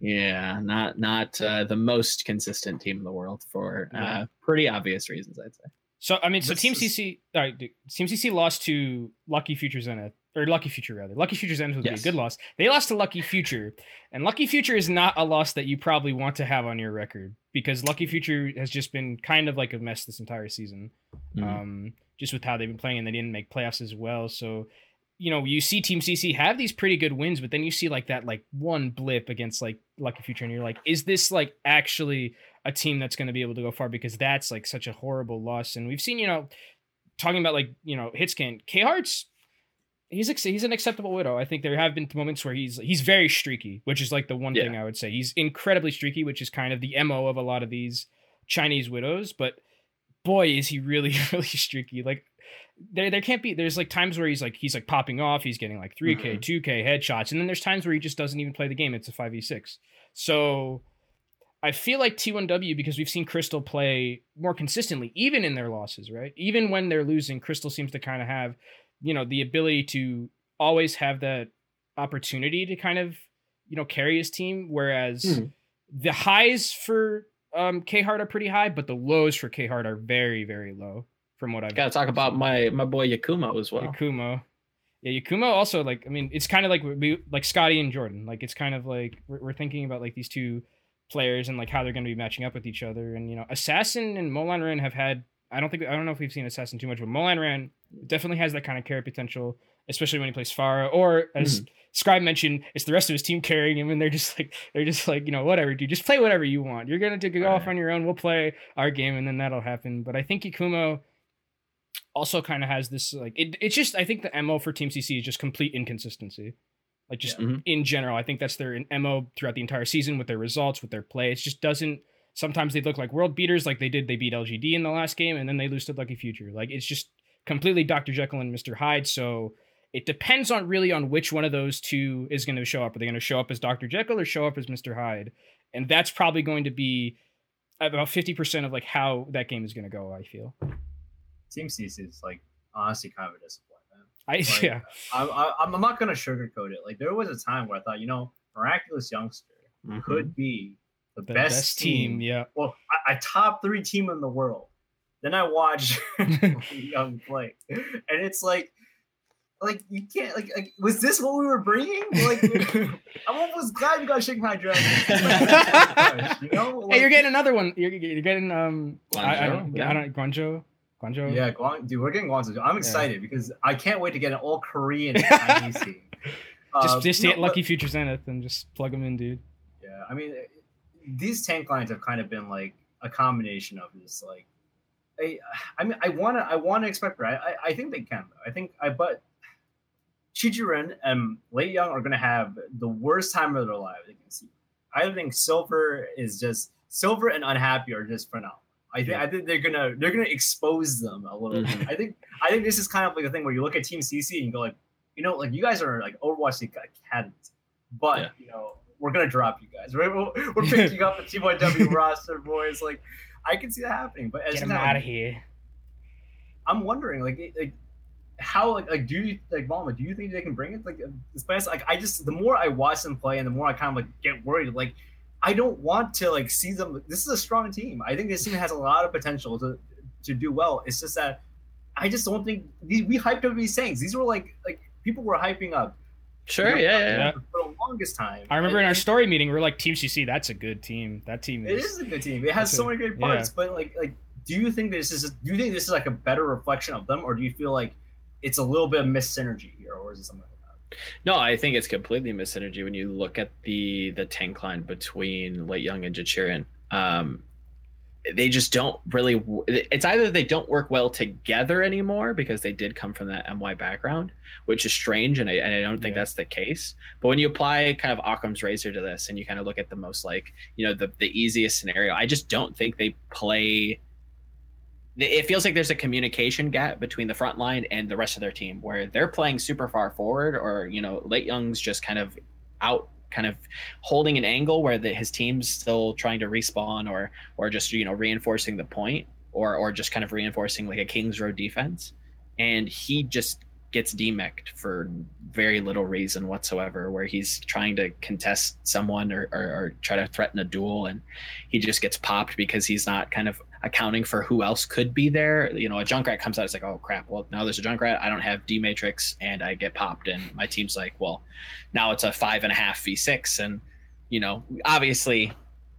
Yeah, not not uh, the most consistent team in the world for uh, pretty obvious reasons, I'd say. So I mean, so This Team is- CC, all right, dude, Team CC lost to Lucky Future Zenith, or Lucky Future rather. Lucky Future Zenith would Yes. be a good loss. They lost to Lucky Future, and Lucky Future is not a loss that you probably want to have on your record because Lucky Future has just been kind of like a mess this entire season. Mhm. um, just with how they've been playing and they didn't make playoffs as well. So, you know, you see Team CC have these pretty good wins, but then you see like that like one blip against like Lucky Future, and you're like, is this like actually a team that's going to be able to go far? Because that's like such a horrible loss. And we've seen, you know, talking about like you know hitscan, K Hearts. He's ex- he's an acceptable widow. I think there have been moments where he's he's very streaky, which is like the one Yeah. thing I would say. He's incredibly streaky, which is kind of the mo of a lot of these Chinese widows. But boy, is he really [laughs] really streaky. Like there there can't be there's like times where he's like he's like popping off, he's getting like 3k, 2k headshots, and then there's times where he just doesn't even play the game. It's a 5v6. So I feel like T1W because we've seen Crystal play more consistently, even in their losses, right? Even when they're losing, Crystal seems to kind of have, you know, the ability to always have that opportunity to kind of, you know, carry his team. Whereas Mhm. the highs for um, K Hart are pretty high, but the lows for K Hart are very, very low from what I've Got to talk about my my boy Yakumo as well. Yakumo. Yeah, Yakumo also like I mean it's kind of like we like Scottie and Jordan. Like it's kind of like we're, we're thinking about like these two players and like how they're going to be matching up with each other. And you know, Assassin and Molan Ran have had I don't think I don't know if we've seen Assassin too much, but Molan Ran definitely has that kind of carry potential, especially when he plays Pharah. Or as mm-hmm. Scribe mentioned, it's the rest of his team carrying him, and they're just like they're just like you know whatever, dude, just play whatever you want. You're gonna to go off Right. on your own. We'll play our game, and then that'll happen. But I think Yakumo also kind of has this like it, it's just I think the mo for Team CC is just complete inconsistency. Like just Yeah. Mhm. in general, I think that's their mo throughout the entire season with their results, with their play. It just doesn't. Sometimes they look like world beaters, like they did. They beat LGD in the last game, and then they lose to Lucky Future. Like it's just completely Dr. Jekyll and Mr. Hyde. So it depends on really on which one of those two is going to show up. Are they going to show up as Dr. Jekyll or show up as Mr. Hyde? And that's probably going to be about fifty percent of like how that game is going to go. I feel. Team CC is like honestly kind of a disappointment. I Like, [laughs] yeah. I'm, I'm I'm not gonna sugarcoat it. Like there was a time where I thought, you know, miraculous youngster Mhm. could be the, The best, best, team. team. Yeah. Well, a, a top three team in the world. Then I watch [laughs] [laughs] Young play, and it's like, like you can't like, like was this what we were bringing? Like I'm almost glad you got Shanghai Dragon. you know, hey, you're getting another one. You're, you're getting um. I, I don't. Guangzhou? I don't. Guangzhou. Guangzhou. Yeah, Guang, dude, we're getting Guangzhou. I'm excited because I can't wait to get an all Korean [laughs] Chinese team. [laughs] Just Uh, just no, but- Lucky Future Zenith and just plug them in, dude. Yeah, I mean, these tank lines have kind of been like a combination of this. Like, I, I mean, I want to, I want to expect, right? I, I think they can. Though. I think, I but Chijiren and Lei Young are going to have the worst time of their lives against you. I think Silver is just Silver and Unhappy are just phenomenal. I think. I think they're gonna, they're gonna expose them a little. bit. Mhm. I think, I think this is kind of like a thing where you look at Team CC and you go like, you know, like you guys are like Overwatch League academies, but Yeah. you know, we're gonna drop you guys. We're, we're, [laughs] we're picking up the T1W roster, boys. Like, I can see that happening. But the Get them out of here. I'm wondering, like, like how, like, like do you like, Mama? Do you think they can bring it? Like, this place, like, I just the more I watch them play, and the more I kind of like get worried. Like, I don't want to like see them. This is a strong team. I think this team has a lot of potential to to do well. It's just that I just don't think these, we hyped up these things. These were like like people were hyping up. Sure, yeah, yeah. yeah. For the longest time. I remember in our story meeting, we are like, Team CC, that's a good team. That team is. It is. is a good team. It has so a- many great yeah. parts, but like, like, do you think this is? Do you think this is like a better reflection of them, or do you feel like it's a little bit of missed synergy here, or is it something like that? No, I think it's completely misynergy when you look at the the tank line between Late Young and Jachirin. Um, they just don't really. It's either they don't work well together anymore because they did come from that MY background, which is strange, and I, and I don't think Yeah. that's the case. But when you apply kind of Occam's razor to this, and you kind of look at the most like you know the the easiest scenario, I just don't think they play. It feels like there's a communication gap between the front line and the rest of their team, where they're playing super far forward, or you know, Late Young's just kind of out, kind of holding an angle where the, his team's still trying to respawn, or or just you know reinforcing the point, or or just kind of reinforcing like a King's Row defense, and he just gets demeched for very little reason whatsoever, where he's trying to contest someone or, or, or try to threaten a duel, and he just gets popped because he's not kind of accounting for who else could be there. You know, a Junkrat comes out, it's like, oh crap, well now there's a Junkrat, I don't have D Matrix, and I get popped, and my team's like, well, now it's a five and a half v six, and you know, obviously,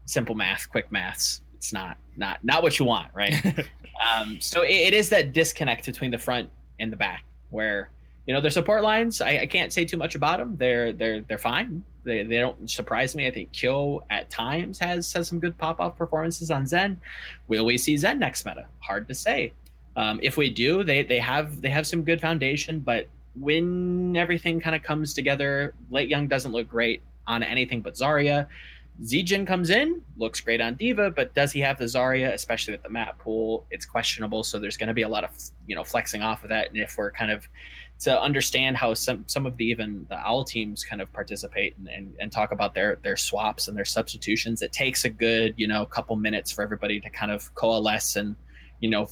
simple math, quick maths, it's not not not what you want, right? [laughs] Um, so it, it is that disconnect between the front and the back, where you know their support lines. I, I can't say too much about them. They're they're they're fine. They, they don't surprise me. I think Kyo at times has has some good pop off performances on Zen. Will we see Zen next meta? Hard to say. Um, if we do, they they have they have some good foundation, but when everything kind of comes together, Late Young doesn't look great on anything but Zarya. Zijin comes in, looks great on D.Va, but does he have the Zarya, especially with the map pool? It's questionable. So there's going to be a lot of you know flexing off of that. And if we're kind of to understand how some some of the even the owl teams kind of participate and, and, and talk about their their swaps and their substitutions, it takes a good you know couple minutes for everybody to kind of coalesce and you know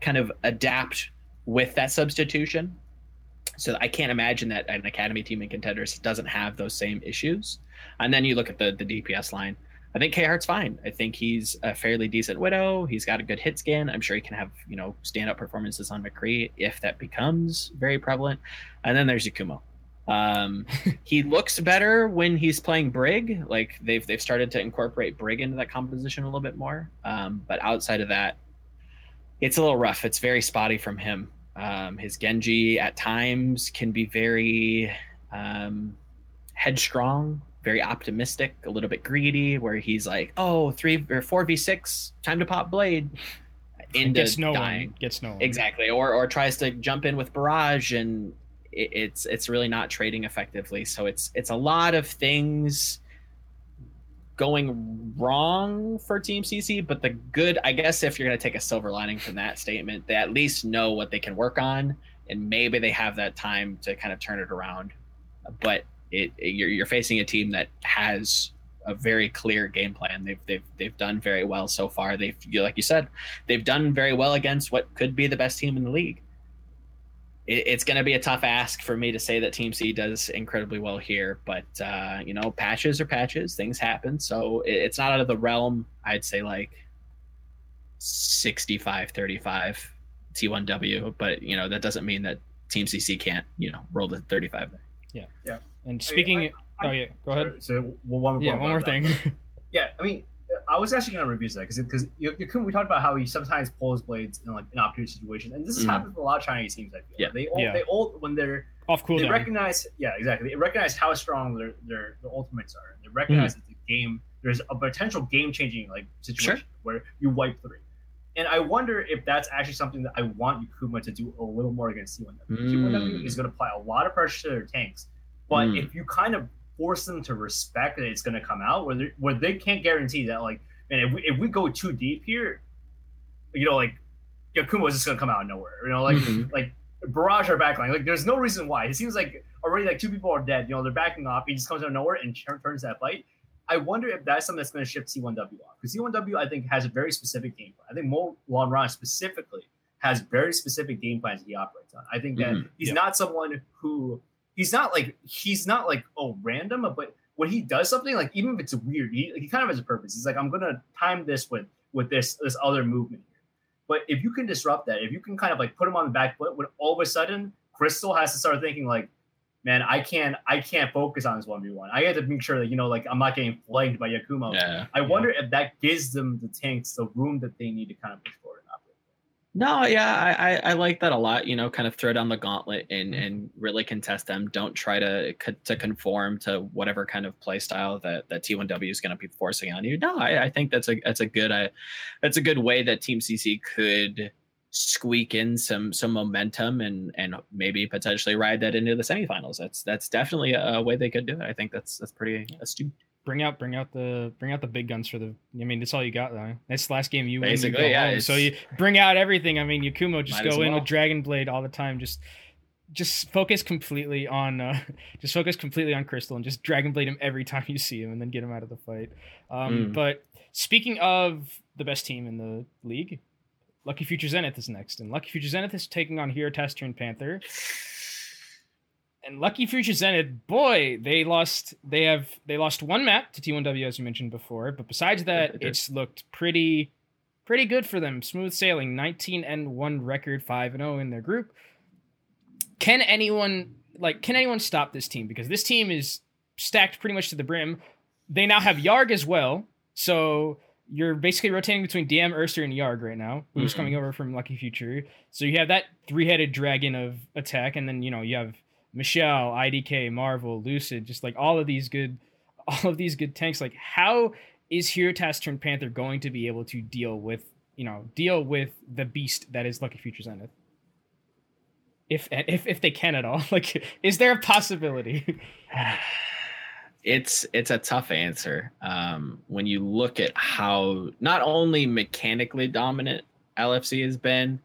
kind of adapt with that substitution. So I can't imagine that an academy team in contenders doesn't have those same issues. And then you look at the the DPS line. I think K Hart's fine. I think he's a fairly decent widow. He's got a good hit scan. I'm sure he can have you know stand up performances on McCree if that becomes very prevalent. And then there's Yakumo. Um, [laughs] he looks better when he's playing Brig. Like they've they've started to incorporate Brig into that composition a little bit more. Um, but outside of that, it's a little rough. It's very spotty from him. Um, his Genji at times can be very um, headstrong, very optimistic, a little bit greedy, where he's like, "Oh, three or four v six, time to pop blade." Into gets no dying. one. Gets no one. Exactly, or or tries to jump in with barrage, and it, it's it's really not trading effectively. So it's it's a lot of things going wrong for Team CC, but the good, I guess, if you're going to take a silver lining from that statement, they at least know what they can work on, and maybe they have that time to kind of turn it around. But it, it- you're you're facing a team that has a very clear game plan. They've they've they've done very well so far. They've like you said, they've done very well against what could be the best team in the league. It, it's going to be a tough ask for me to say that Team C does incredibly well here, but uh, you know, patches are patches. Things happen, so it, it's not out of the realm. I'd say like 65-35 T1W, but you know that doesn't mean that Team CC can't you know roll the 35 And speaking, I- oh yeah, go ahead. So well, one, Yeah, one more about thing. [laughs] Yeah, I mean, I was actually going to review that because because we talked about how he sometimes pulls blades in like inopportune situations, and this has Mhm. happened with a lot of Chinese teams. I feel Yeah. they all Yeah. they all when they're Off they cooldown. recognize yeah exactly they recognize how strong their their, their ultimates are. They recognize that the game there's a potential game changing like situation where you wipe three. And I wonder if that's actually something that I want Yakumo to do a little more against T1W. T1W Mm. is going to apply a lot of pressure to their tanks, but Mm. if you kind of force them to respect that it's going to come out, where they, where they can't guarantee that, like, man, if we, if we go too deep here, you know, like Yakumo is just going to come out of nowhere. You know, like Mhm. like barrage our backline. Like, there's no reason why. It seems like already like two people are dead. You know, they're backing off. He just comes out of nowhere and turns that fight. I wonder if that's something that's going to shift T1W off because T1W I think has a very specific game plan. I think Mo Lanran specifically has very specific game plans he operates on. I think that Mhm. he's Yeah. not someone who he's not like he's not like oh random, but when he does something like even if it's weird, he, he kind of has a purpose. He's like I'm gonna time this with with this this other movement here. But if you can disrupt that, if you can kind of like put him on the back foot, when all of a sudden Crystal has to start thinking like, man, I can't I can't focus on this one v one. I have to make sure that you know like I'm not getting flanked by Yakumo. Yeah. I wonder if that gives them the tanks the room that they need to kind of push forward and operate. No, yeah, I, I, I like that a lot. You know, kind of throw down the gauntlet and mm-hmm. and really contest them. Don't try to to conform to whatever kind of play style that that T1W is going to be forcing on you. No, I, I think that's a that's a good I, that's a good way that Team CC could squeak in some some momentum and and maybe potentially ride that into the semifinals. That's that's definitely a way they could do it. I think that's that's pretty astute. Bring out bring out the bring out the big guns for the I mean that's all you got though. That's the last game you win, you Basically, yeah. So you bring out everything. I mean Yakumo just go in well. with Dragon Blade all the time. Just just focus completely on uh [laughs] just focus completely on Crystal and just Dragon Blade him every [laughs] time you see him and then get him out of the fight. Um Mm. but speaking of the best team in the league, Lucky Future Zenith is next. And Lucky Future Zenith is taking on Hero Taster and Panther. And Lucky Future Zenith, boy, they lost. They have they lost one map to T1W as you mentioned before, but besides that, it's looked pretty, pretty good for them. Smooth sailing, 19 and one record, five and zero in their group. Can anyone like? Can anyone stop this team? Because this team is stacked pretty much to the brim. They now have Yarg as well, so you're basically rotating between DM, Urster, and Yarg right now, who's Mhm. coming over from Lucky Future. So you have that three-headed dragon of attack, and then you know you have Michelle, IDK, Marvel, Lucid, just like all of these good, [laughs] all of these good tanks. Like, how is Hero Task turned Panther going to be able to deal with, you know, deal with the beast that is Lucky Future Zenith? If if if they can at all, [laughs] like, is there a possibility? [laughs] it's it's a tough answer um, when you look at how not only mechanically dominant LFZ has been,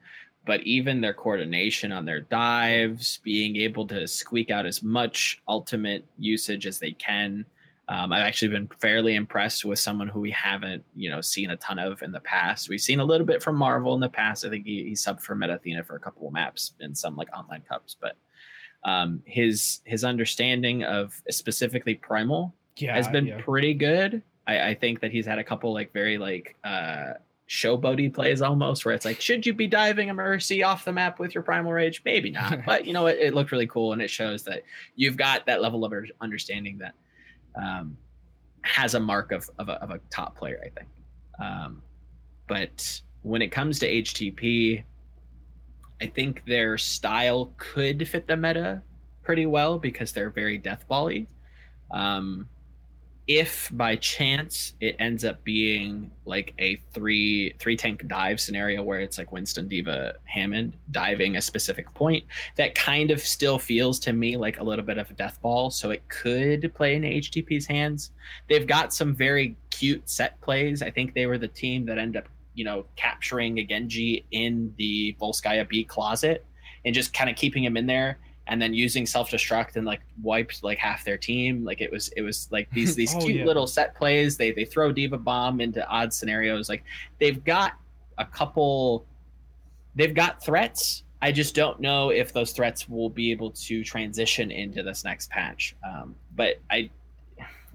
but even their coordination on their dives, being able to squeak out as much ultimate usage as they can. Um, I've actually been fairly impressed with someone who we haven't, you know, seen a ton of in the past. We've seen a little bit from Marvel in the past. I think he, he subbed for Metathena for a couple of maps in some like online cups, but um, his his understanding of specifically primal Yeah, has been yeah. pretty good. I, I think that he's had a couple like very like uh showboaty plays almost where it's like, should you be diving a mercy off the map with your primal rage? Maybe not, [laughs] but you know it, it looked really cool and it shows that you've got that level of understanding that um, has a mark of of a, of a top player, I think. Um, but when it comes to HTP, I think their style could fit the meta pretty well because they're very deathbally. Um, if by chance it ends up being like a three three tank dive scenario where it's like Winston D.Va Hammond diving a specific point, that kind of still feels to me like a little bit of a death ball. So it could play in HTP's hands. They've got some very cute set plays. I think they were the team that ended up, you know, capturing a Genji in the Volskaya B closet and just kind of keeping him in there and then using self-destruct and like wiped like half their team. Like it was it was like these [laughs] these Oh, cute yeah. little set plays. They they throw D.Va bomb into odd scenarios. Like they've got a couple they've got threats. I just don't know if those threats will be able to transition into this next patch. Um, but i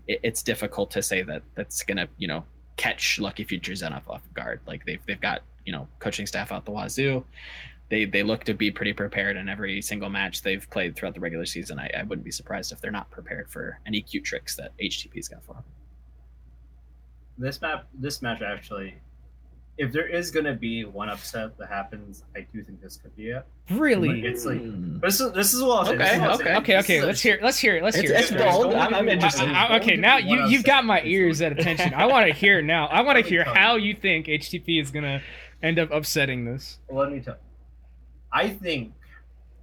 it, it's difficult to say that that's gonna you know catch lucky future zenith off guard. Like they've, they've got you know coaching staff out the wazoo they they look to be pretty prepared in every single match they've played throughout the regular season. I, I wouldn't be surprised if they're not prepared for any cute tricks that HTP's got for them. this map, this match actually, if there is gonna be one upset that happens, I do think this could be it. Really? It's like Hmm. this is this is what I'll say. this Okay, what okay. Okay, This okay, is let's hear. Let's hear it. Let's hear it's it. There's bold. I'm- I'm interested. I- I- okay, now you you've got my ears at attention. I want to hear now. I want to hear how you. you think HTP is gonna end up upsetting this. Let me tell you. I think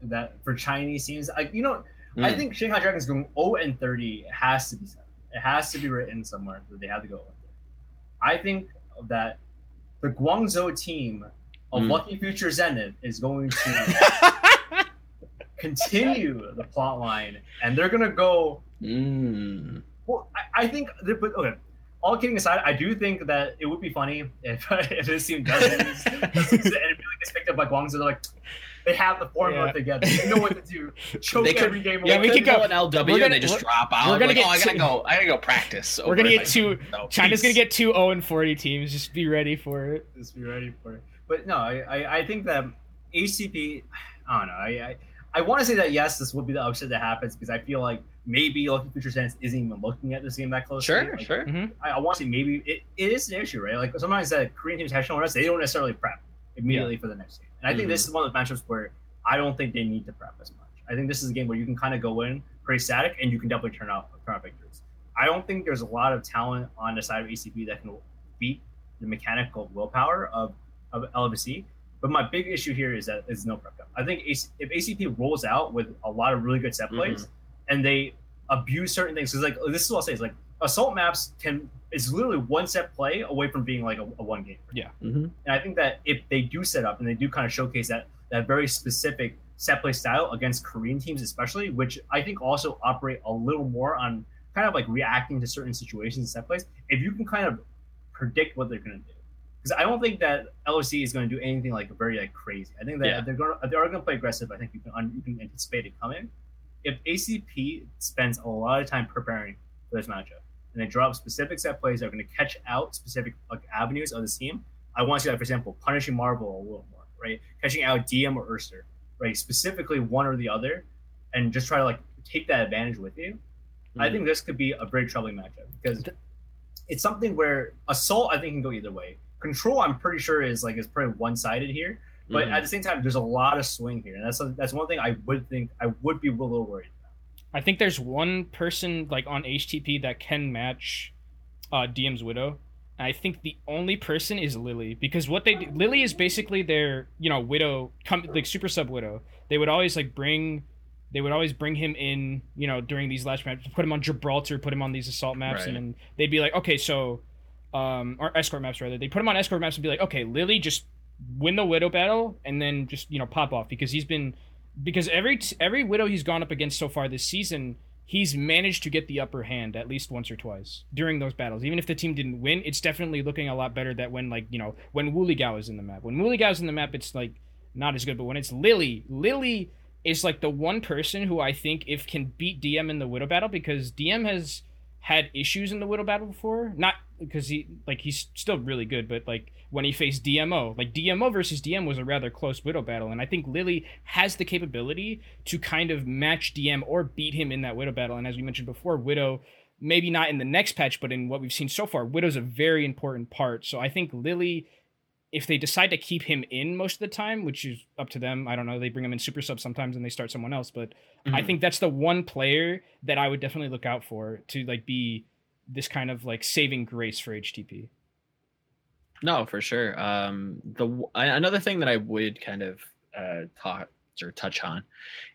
that for Chinese teams, like you know, I Mm. think Shanghai Dragons going 0 and 30 has to be said. It has to be written somewhere that they have to go. 0 and 30. I think that the Guangzhou team of Mm. Lucky Future Zenith is going to [laughs] continue the plot line, and they're gonna go. Mm. Well, I, I think, but okay. All kidding aside, I do think that it would be funny if, [laughs] if this team does lose, [laughs] does lose and it really gets picked up by Guangzhou. They're like, they have the formula Yeah. together. They know what to do. [laughs] Choke They could- every game. Yeah, away. we could go- an LW we're gonna- and they just drop out. we're gonna like, get oh, I gotta go. I gotta go practice. We're gonna get two. No, China's gonna get two 0 and 40 teams. Just be ready for it. Just be ready for it. But no, I, I, I think that HTP, I don't know. I, I, I want to say that yes, this would be the upset that happens because I feel like maybe Lucky Future Sense isn't even looking at this game that closely. Sure, Like, sure. Mm-hmm. I, I want to say maybe it, it is an issue, right? Like sometimes that Korean teams have shown us they don't necessarily prep immediately for the next game. And I think mm-hmm. this is one of the matchups where I don't think they need to prep as much. I think this is a game where you can kind of go in pretty static and you can definitely turn out turn out victories. I don't think there's a lot of talent on the side of ACP that can beat the mechanical willpower of, of LFZ. But my big issue here is that there's no prep. depth. I think AC, if ACP rolls out with a lot of really good set mm-hmm. plays and they abuse certain things, because like this is what I'll say is like assault maps can is literally one set play away from being like a, a one game. Mhm. And I think that if they do set up and they do kind of showcase that that very specific set play style against Korean teams, especially, which I think also operate a little more on kind of like reacting to certain situations and set plays. If you can kind of predict what they're going to do, because I don't think that LOC is going to do anything like very like crazy. I think that Yeah. if they're going to, if they are going to play aggressive. I think you can un, you can anticipate it coming. If ACP spends a lot of time preparing for this matchup and they drop specific set plays that are going to catch out specific like avenues of the team, I want to see that, for example, punishing Marvel a little more, right? Catching out DM or Urster, right? Specifically one or the other, and just try to like take that advantage with you. I Mhm. think this could be a very troubling matchup because it's something where assault I think can go either way. Control I'm pretty sure is like is pretty one sided here, but Mhm. at the same time there's a lot of swing here, and that's that's one thing I would think I would be a little worried. About. I think there's one person like on HTP that can match uh, DM's Widow. And I think the only person is Lily because what they do, Lily is basically their you know Widow come like super sub Widow. They would always like bring they would always bring him in you know during these last maps, put him on Gibraltar, put him on these assault maps, and then they'd be like, okay, so um or escort maps rather. They put him on escort maps and be like, okay, Lily just win the Widow battle and then just you know pop off because he's been because every t- every widow he's gone up against so far this season, he's managed to get the upper hand at least once or twice during those battles. Even if the team didn't win, it's definitely looking a lot better that when like you know when Wuligao is in the map. When Wuligao is in the map, it's like not as good. But when it's Lily, Lily is like the one person who I think if can beat DM in the widow battle because DM has had issues in the widow battle before. Not because he like he's still really good, but like when he faced DMO, like DMO versus DM was a rather close widow battle, and I think Lily has the capability to kind of match DM or beat him in that widow battle. And as we mentioned before, widow maybe not in the next patch, but in what we've seen so far, widow's a very important part. So I think Lily. If they decide to keep him in most of the time, which is up to them, I don't know. They bring him in super sub sometimes and they start someone else, but I Mhm. think that's the one player that I would definitely look out for to like be this kind of like saving grace for HTP. No, for sure. Um, the another thing that I would kind of uh, talk or touch on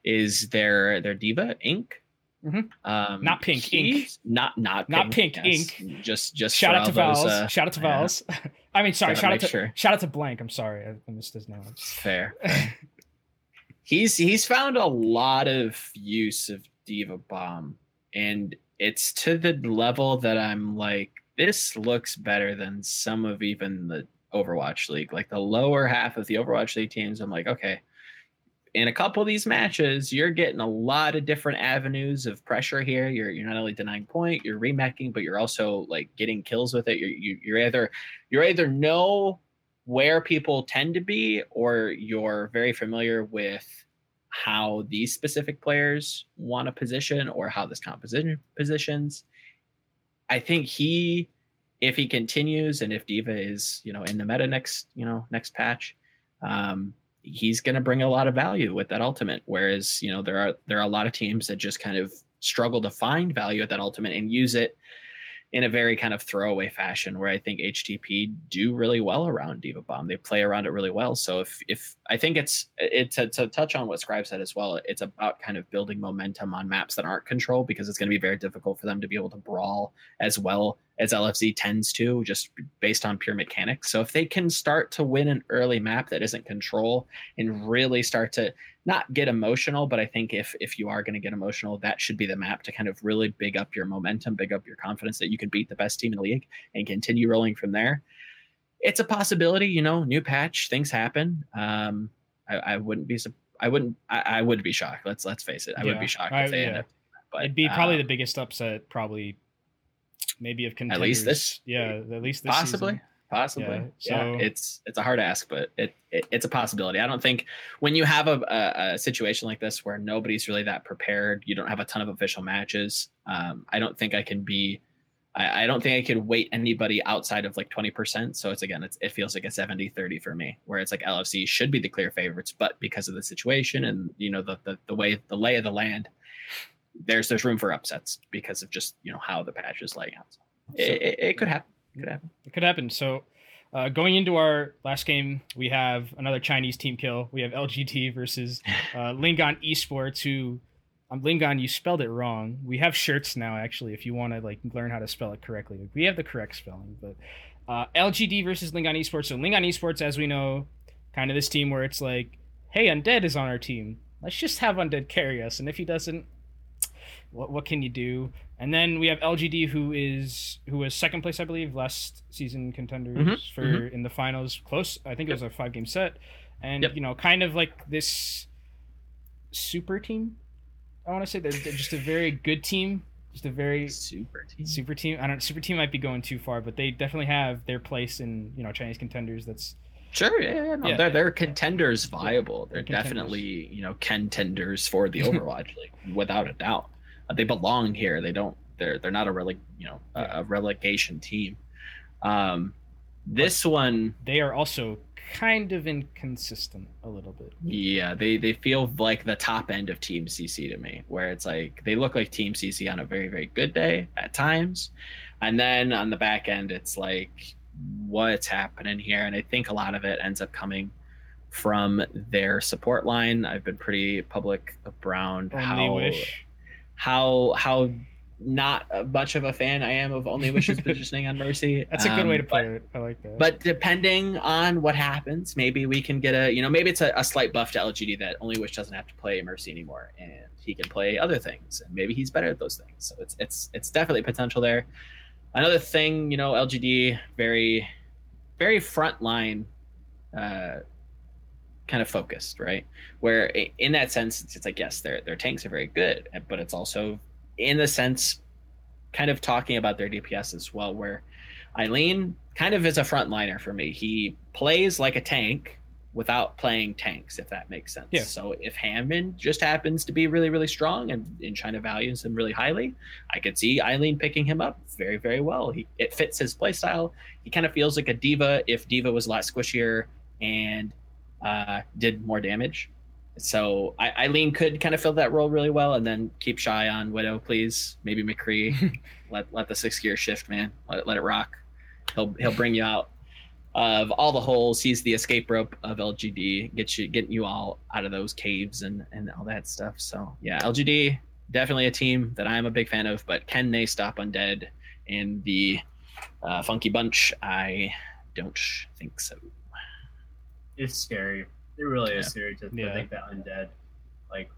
is their their D.Va Ink. Mhm. Um, Not Pink, Ink. he's- Not not Not Pink, yes. Just just Shout out to Vals. uh, shout out to yeah. Vals. [laughs] I mean, sorry. Shout out to sure. shout out to Blank. I'm sorry, I missed his name. fair. [laughs] fair. he's he's found a lot of use of D.Va bomb, and it's to the level that I'm like, this looks better than some of even the Overwatch League, like the lower half of the Overwatch League teams. I'm like, okay, in a couple of these matches, you're getting a lot of different avenues of pressure here. You're you're not only denying point, you're remacking, but you're also like getting kills with it. You're you, you're either you're either know where people tend to be, or you're very familiar with how these specific players want to position or how this composition positions. I think he if he continues and if D.Va is, you know, in the meta next, you know, next patch, um, he's going to bring a lot of value with that ultimate. Whereas, you know, there are there are a lot of teams that just kind of struggle to find value at that ultimate and use it in a very kind of throwaway fashion where I think HTP do really well around D.Va Bomb. They play around it really well. So if if I think it's it's to, to touch on what Scribe said as well, it's about kind of building momentum on maps that aren't controlled because it's going to be very difficult for them to be able to brawl as well as LFZ tends to, just based on pure mechanics. So if they can start to win an early map that isn't control and really start to not get emotional, but I think if if you are going to get emotional, that should be the map to kind of really big up your momentum, big up your confidence that you can beat the best team in the league and continue rolling from there. It's a possibility, you know. New patch, things happen. Um, I, I wouldn't be I wouldn't I, I would be shocked. Let's let's face it. I yeah, would be shocked I, if they yeah. end up. But it'd be probably uh, the biggest upset, probably maybe of contenders. At least this, yeah, at least this possibly. Season possibly. Yeah, so yeah, it's it's a hard ask, but it, it, it's a possibility. I don't think when you have a, a, a, situation like this where nobody's really that prepared, you don't have a ton of official matches. Um, I don't think I can be. I, I don't think I could weight anybody outside of like 20%. So it's again, it's, it feels like a 70 30 for me, where it's like LFZ should be the clear favorites, but because of the situation and, you know, the, the, the way, the lay of the land, there's, there's room for upsets because of just, you know, how the patch is laying out. So it, it, it could happen. Could happen. It could happen. So, uh, going into our last game, we have another Chinese team kill. We have LGD versus [laughs] uh, LinGan Esports, who um, LinGan, you spelled it wrong. We have shirts now, actually, if you want to like learn how to spell it correctly. We have the correct spelling, but uh, LGD versus LinGan Esports. So LinGan Esports, as we know, kind of this team where it's like, hey, Undead is on our team. Let's just have Undead carry us, and if he doesn't, what what can you do? And then we have LGD, who is who was second place, I believe, last season contenders mm-hmm, for mm-hmm. in the finals. Close, I think it was a five game set, and yep. you know, kind of like this super team. I want to say they're, they're just a very good team, just a very super team. Super team. I don't. Super team might be going too far, but they definitely have their place in you know Chinese contenders. That's Sure, yeah, yeah, no, yeah. They're, they're contenders viable. They're, they're definitely, you know, contenders for the [laughs] Overwatch League, without a doubt. Uh, they belong here. They don't. They're they're not a releg you know a, a relegation team. Um, this but one they are also kind of inconsistent a little bit. Yeah, they they feel like the top end of Team CC to me, where it's like they look like Team CC on a very very good day at times, and then on the back end it's like what's happening here, and I think a lot of it ends up coming from their support line. I've been pretty public around Only how wish how how not much of a fan I am of Only Wishes positioning on Mercy. [laughs] That's a good um, way to put it. I like that. But depending on what happens, maybe we can get a you know maybe it's a, a, slight buff to LGD that Only Wish doesn't have to play Mercy anymore, and he can play other things, and maybe he's better at those things. So it's it's it's definitely potential there. Another thing, you know, LGD very very front line. Uh, kind of focused, right? Where in that sense, it's, it's like yes, their their tanks are very good, eh, but it's also in the sense kind of talking about their DPS as well, where Eileen kind of is a frontliner for me. He plays like a tank without playing tanks, if that makes sense. Yeah. So if Hammond just happens to be really, really strong and in China values him really highly, I could see Eileen picking him up very, very well. He it fits his playstyle. He kind of feels like a D.Va if D.Va was a lot squishier and uh, did more damage. So I, Eileen could kind of fill that role really well, and then keep shy on Widow, please. Maybe McCree. [laughs] let let the six gear shift, man. Let it let it rock. He'll he'll bring you out of all the holes. He's the escape rope of LGD. Get you getting you all out of those caves and and all that stuff. So yeah, LGD definitely a team that I'm a big fan of. But can they stop Undead and the uh, Funky Bunch? I don't think so it's scary. It really is scary to, yeah. think that undead, like,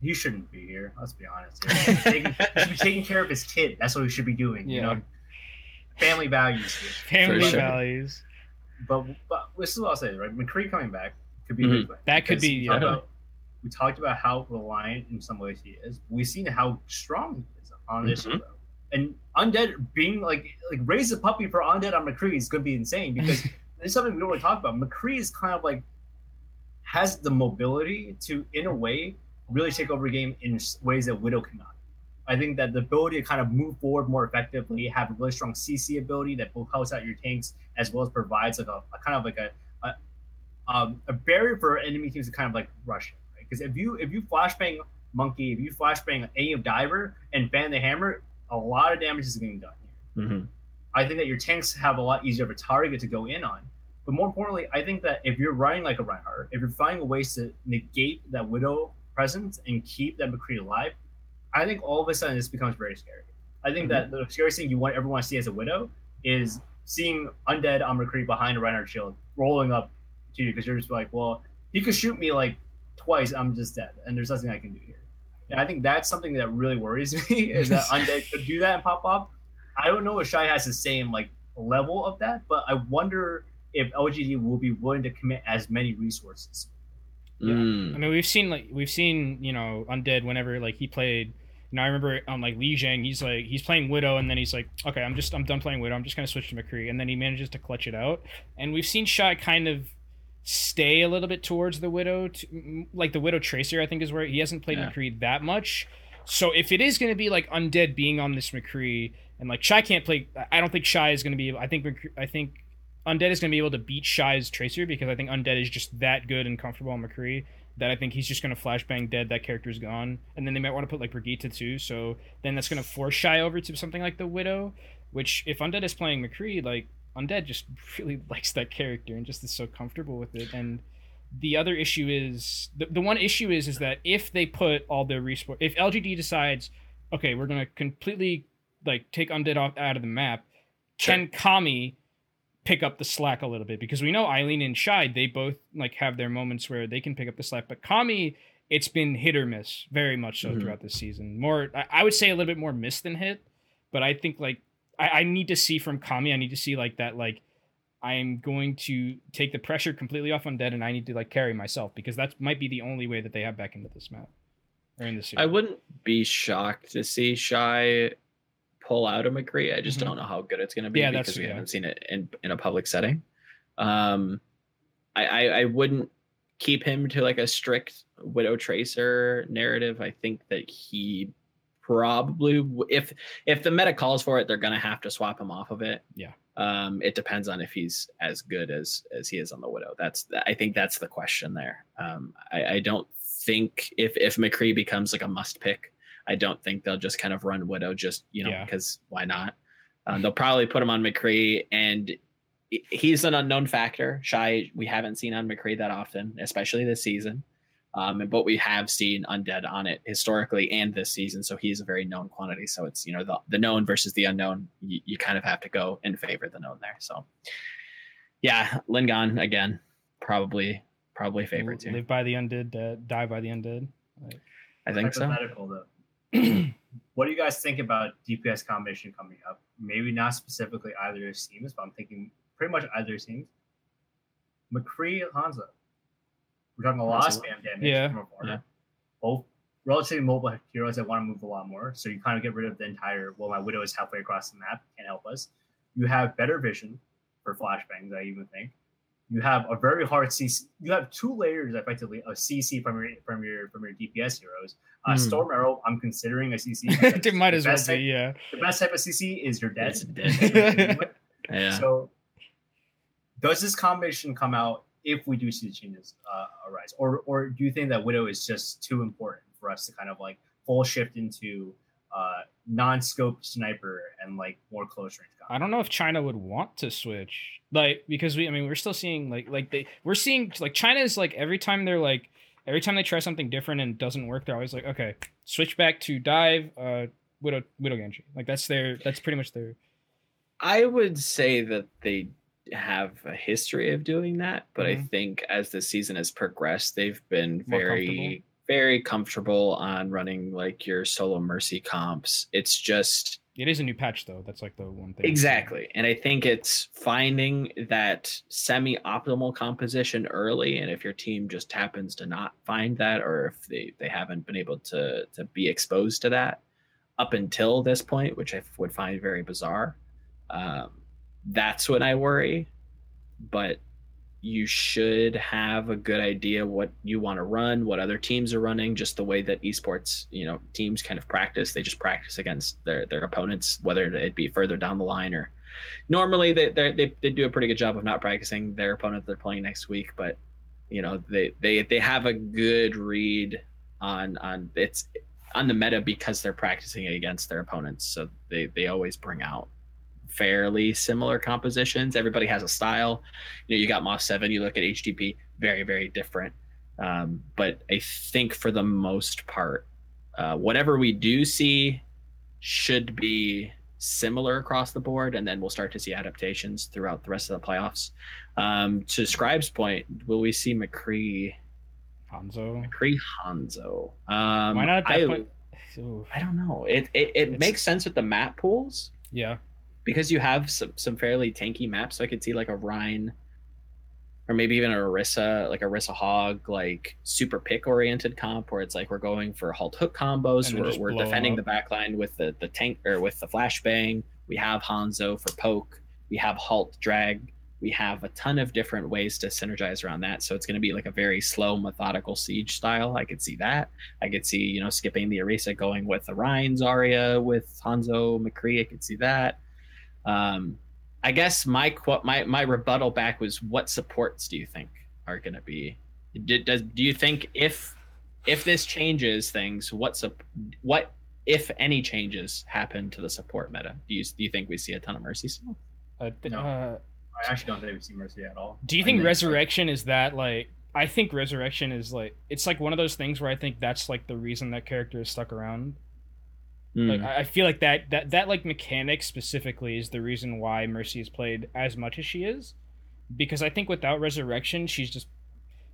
he shouldn't be here. Let's be honest. [laughs] He should, taking, he should be taking care of his kid. That's what he should be doing. Yeah. You know, family values. Here. [laughs] Family sure. values. But but this is what I'll say, right? McCree coming back could be mm-hmm. That could be. We, yeah. about, we talked about how reliant in some ways he is. We've seen how strong he is on this mm-hmm. show. And undead being like like raise a puppy for undead on McCree is gonna be insane because [laughs] it's something we don't really talk about. McCree is kind of like has the mobility to, in a way, really take over a game in ways that Widow cannot. I think that the ability to kind of move forward more effectively, have a really strong CC ability that both helps out your tanks as well as provides like a, a kind of like a, a um, a barrier for enemy teams to kind of like rush right? Because if you if you flashbang monkey, if you flashbang any of diver and ban the hammer, a lot of damage is getting done here. Mm-hmm. I think that your tanks have a lot easier of a target to go in on. But more importantly, I think that if you're running like a Reinhardt, if you're finding ways to negate that Widow presence and keep that McCree alive, I think all of a sudden this becomes very scary. I think mm-hmm. that the scariest thing you want everyone to see as a Widow is seeing undead on McCree behind a Reinhardt shield rolling up to you because you're just like, well, he could shoot me like twice, I'm just dead, and there's nothing I can do here. And I think that's something that really worries [laughs] me is that [laughs] undead could do that and pop off. I don't know if Shy has the same like level of that, but I wonder if LGD will be willing to commit as many resources. Yeah. Mm. I mean, we've seen like we've seen you know undead whenever like he played. You know, I remember on like Lijiang, he's like he's playing Widow, and then he's like, okay, I'm just I'm done playing Widow. I'm just gonna switch to McCree, and then he manages to clutch it out. And we've seen Shy kind of stay a little bit towards the Widow, to, like the Widow Tracer. I think is where he hasn't played yeah. McCree that much. So if it is going to be like undead being on this McCree, and like Shy can't play, I don't think Shy is going to be. I think I think Undead is going to be able to beat Shy's Tracer because I think Undead is just that good and comfortable on McCree that I think he's just going to flashbang dead. That character's gone, and then they might want to put like Brigitte too. So then that's going to force Shy over to something like the Widow, which if Undead is playing McCree, like Undead just [laughs] really likes that character and just is so comfortable with it. And the other issue is the, the one issue is is that if they put all the respawn, if LGD decides, okay, we're going to completely like take Undead off out of the map, sure. can Kami pick up the slack a little bit because we know Eileen and Shy they both like have their moments where they can pick up the slack, but Kami it's been hit or miss very much so mm-hmm. throughout the season. More I would say a little bit more miss than hit, but I think like I, I need to see from Kami I need to see like that like I'm going to take the pressure completely off Undead and I need to like carry myself because that might be the only way that they have back into this map or in this series. I wouldn't be shocked to see Shy pull out of McCree. I just mm-hmm. don't know how good it's going to be yeah, because we yeah. haven't seen it in in a public setting. Um, I, I I wouldn't keep him to like a strict Widow Tracer narrative. I think that he probably if if the meta calls for it, they're going to have to swap him off of it. Yeah. Um, it depends on if he's as good as as he is on the Widow. That's I think that's the question there. Um, I, I don't think if if McCree becomes like a must pick I don't think they'll just kind of run Widow just you know because yeah. why not? Um, they'll probably put him on McCree, and he's an unknown factor. Shy we haven't seen on McCree that often, especially this season. Um, but we have seen undead on it historically and this season, so he's a very known quantity. So it's you know the, the known versus the unknown. You, you kind of have to go in favor of the known there. So yeah, LinGan again, probably probably favorite too. Live by the undead, uh, die by the undead. Like, I think so. Though. [clears throat] what do you guys think about DPS combination coming up? Maybe not specifically either of teams, but I'm thinking pretty much either teams. McCree Hanzo. We're talking a lot of spam damage yeah. from Yeah. Both relatively mobile heroes that want to move a lot more. So you kind of get rid of the entire, well, my Widow is halfway across the map, can't help us. You have better vision for flashbangs, I even think you have a very hard CC. You have two layers effectively of CC from your from your from your DPS heroes. Uh, mm. Storm Arrow, I'm considering a CC. [laughs] it might as well be, type, yeah. The best type of CC is your dead. [laughs] yeah. So, does this combination come out if we do see the changes uh, arise, or or do you think that Widow is just too important for us to kind of like full shift into uh, non-scope sniper and like more close range. I don't know if China would want to switch, like because we, I mean, we're still seeing like like they we're seeing like China is like every time they're like every time they try something different and doesn't work, they're always like, okay, switch back to dive, uh, widow widow Genji. Like that's their that's pretty much their. I would say that they have a history of doing that, but mm-hmm. I think as the season has progressed, they've been More very very comfortable on running like your solo mercy comps. It's just it is a new patch though. That's like the one thing. Exactly. And I think it's finding that semi optimal composition early. And if your team just happens to not find that, or if they, they haven't been able to, to be exposed to that up until this point, which I would find very bizarre, um, that's when I worry. But you should have a good idea what you want to run, what other teams are running, just the way that esports, you know, teams kind of practice. They just practice against their their opponents, whether it be further down the line or normally they they they do a pretty good job of not practicing their opponent they're playing next week, but you know they they they have a good read on on it's on the meta because they're practicing against their opponents, so they they always bring out fairly similar compositions. Everybody has a style. You know, you got Moss Seven. You look at HTP, very very different. Um, but I think for the most part, uh, whatever we do see should be similar across the board, and then we'll start to see adaptations throughout the rest of the playoffs. Um, to Scribe's point, will we see McCree? Hanzo. McCree Hanzo. Um, Why not at that I, point? I don't know. It it, it It's- makes sense with the map pools Yeah. Because you have some, some fairly tanky maps. So I could see like a Rein or maybe even a Orisa, like a Orisa Hog, like super pick oriented comp where it's like we're going for halt hook combos. We're, we're defending the back line with the, the tank or with the flashbang. We have Hanzo for poke. We have halt drag. We have a ton of different ways to synergize around that. So it's going to be like a very slow, methodical siege style. I could see that. I could see, you know, skipping the Orisa, going with the Rein Zarya with Hanzo McCree. I could see that. Um, I guess my qu- my my rebuttal back was, what supports do you think are going to be? Did, does do you think if if this changes things, what sup- what if any changes happen to the support meta? Do you do you think we see a ton of mercy still? Uh, th- No. uh, I actually don't think we see Mercy at all. do you I think think- resurrection is that like? I think resurrection is like it's like one of those things where I think that's like the reason that character is stuck around. Like Mm. I I feel like that that that like mechanic specifically is the reason why Mercy is played as much as she is, because I think without resurrection she's just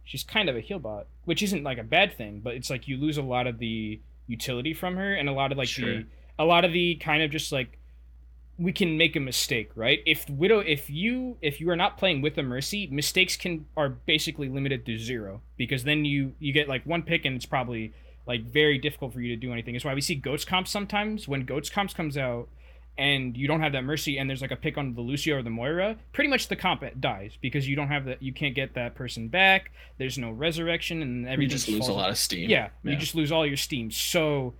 she's kind of a heal bot, which isn't like a bad thing, but it's like you lose a lot of the utility from her and a lot of like Sure. the a lot of the kind of just like we can make a mistake, right? If widow if you if you are not playing with a mercy, mistakes can are basically limited to zero because then you you get like one pick and it's probably like very difficult for you to do anything. It's why we see goats comps sometimes when goats comps comes out and you don't have that mercy and there's like a pick on the Lucio or the Moira, pretty much the comp dies because you don't have that you can't get that person back. There's no resurrection and you everything just lose a lot of steam. yeah, you just lose all your steam. So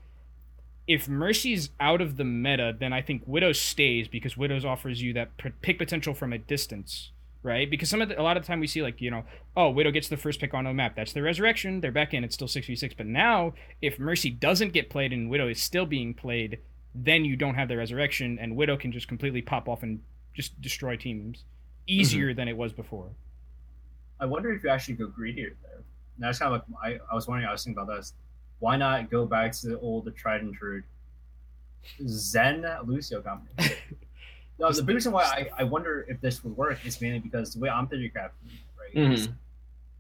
if Mercy's out of the meta, then I think Widow stays because Widows offers you that p- pick potential from a distance, right? Because some of the, a lot of the time we see like you know, oh Widow gets the first pick on a map, that's the resurrection, they're back in, it's still six v six. But now if Mercy doesn't get played and Widow is still being played, then you don't have the resurrection, and Widow can just completely pop off and just destroy teams easier mm-hmm. than it was before. I wonder if you actually go greedier there. And that's kind of like I, I was wondering. I was thinking about this. Why not go back to the old, the tried and true Zen Lucio combination? [laughs] no, the big reason why I, I wonder if this would work is mainly because the way I'm thinking crafting, right? Mhm.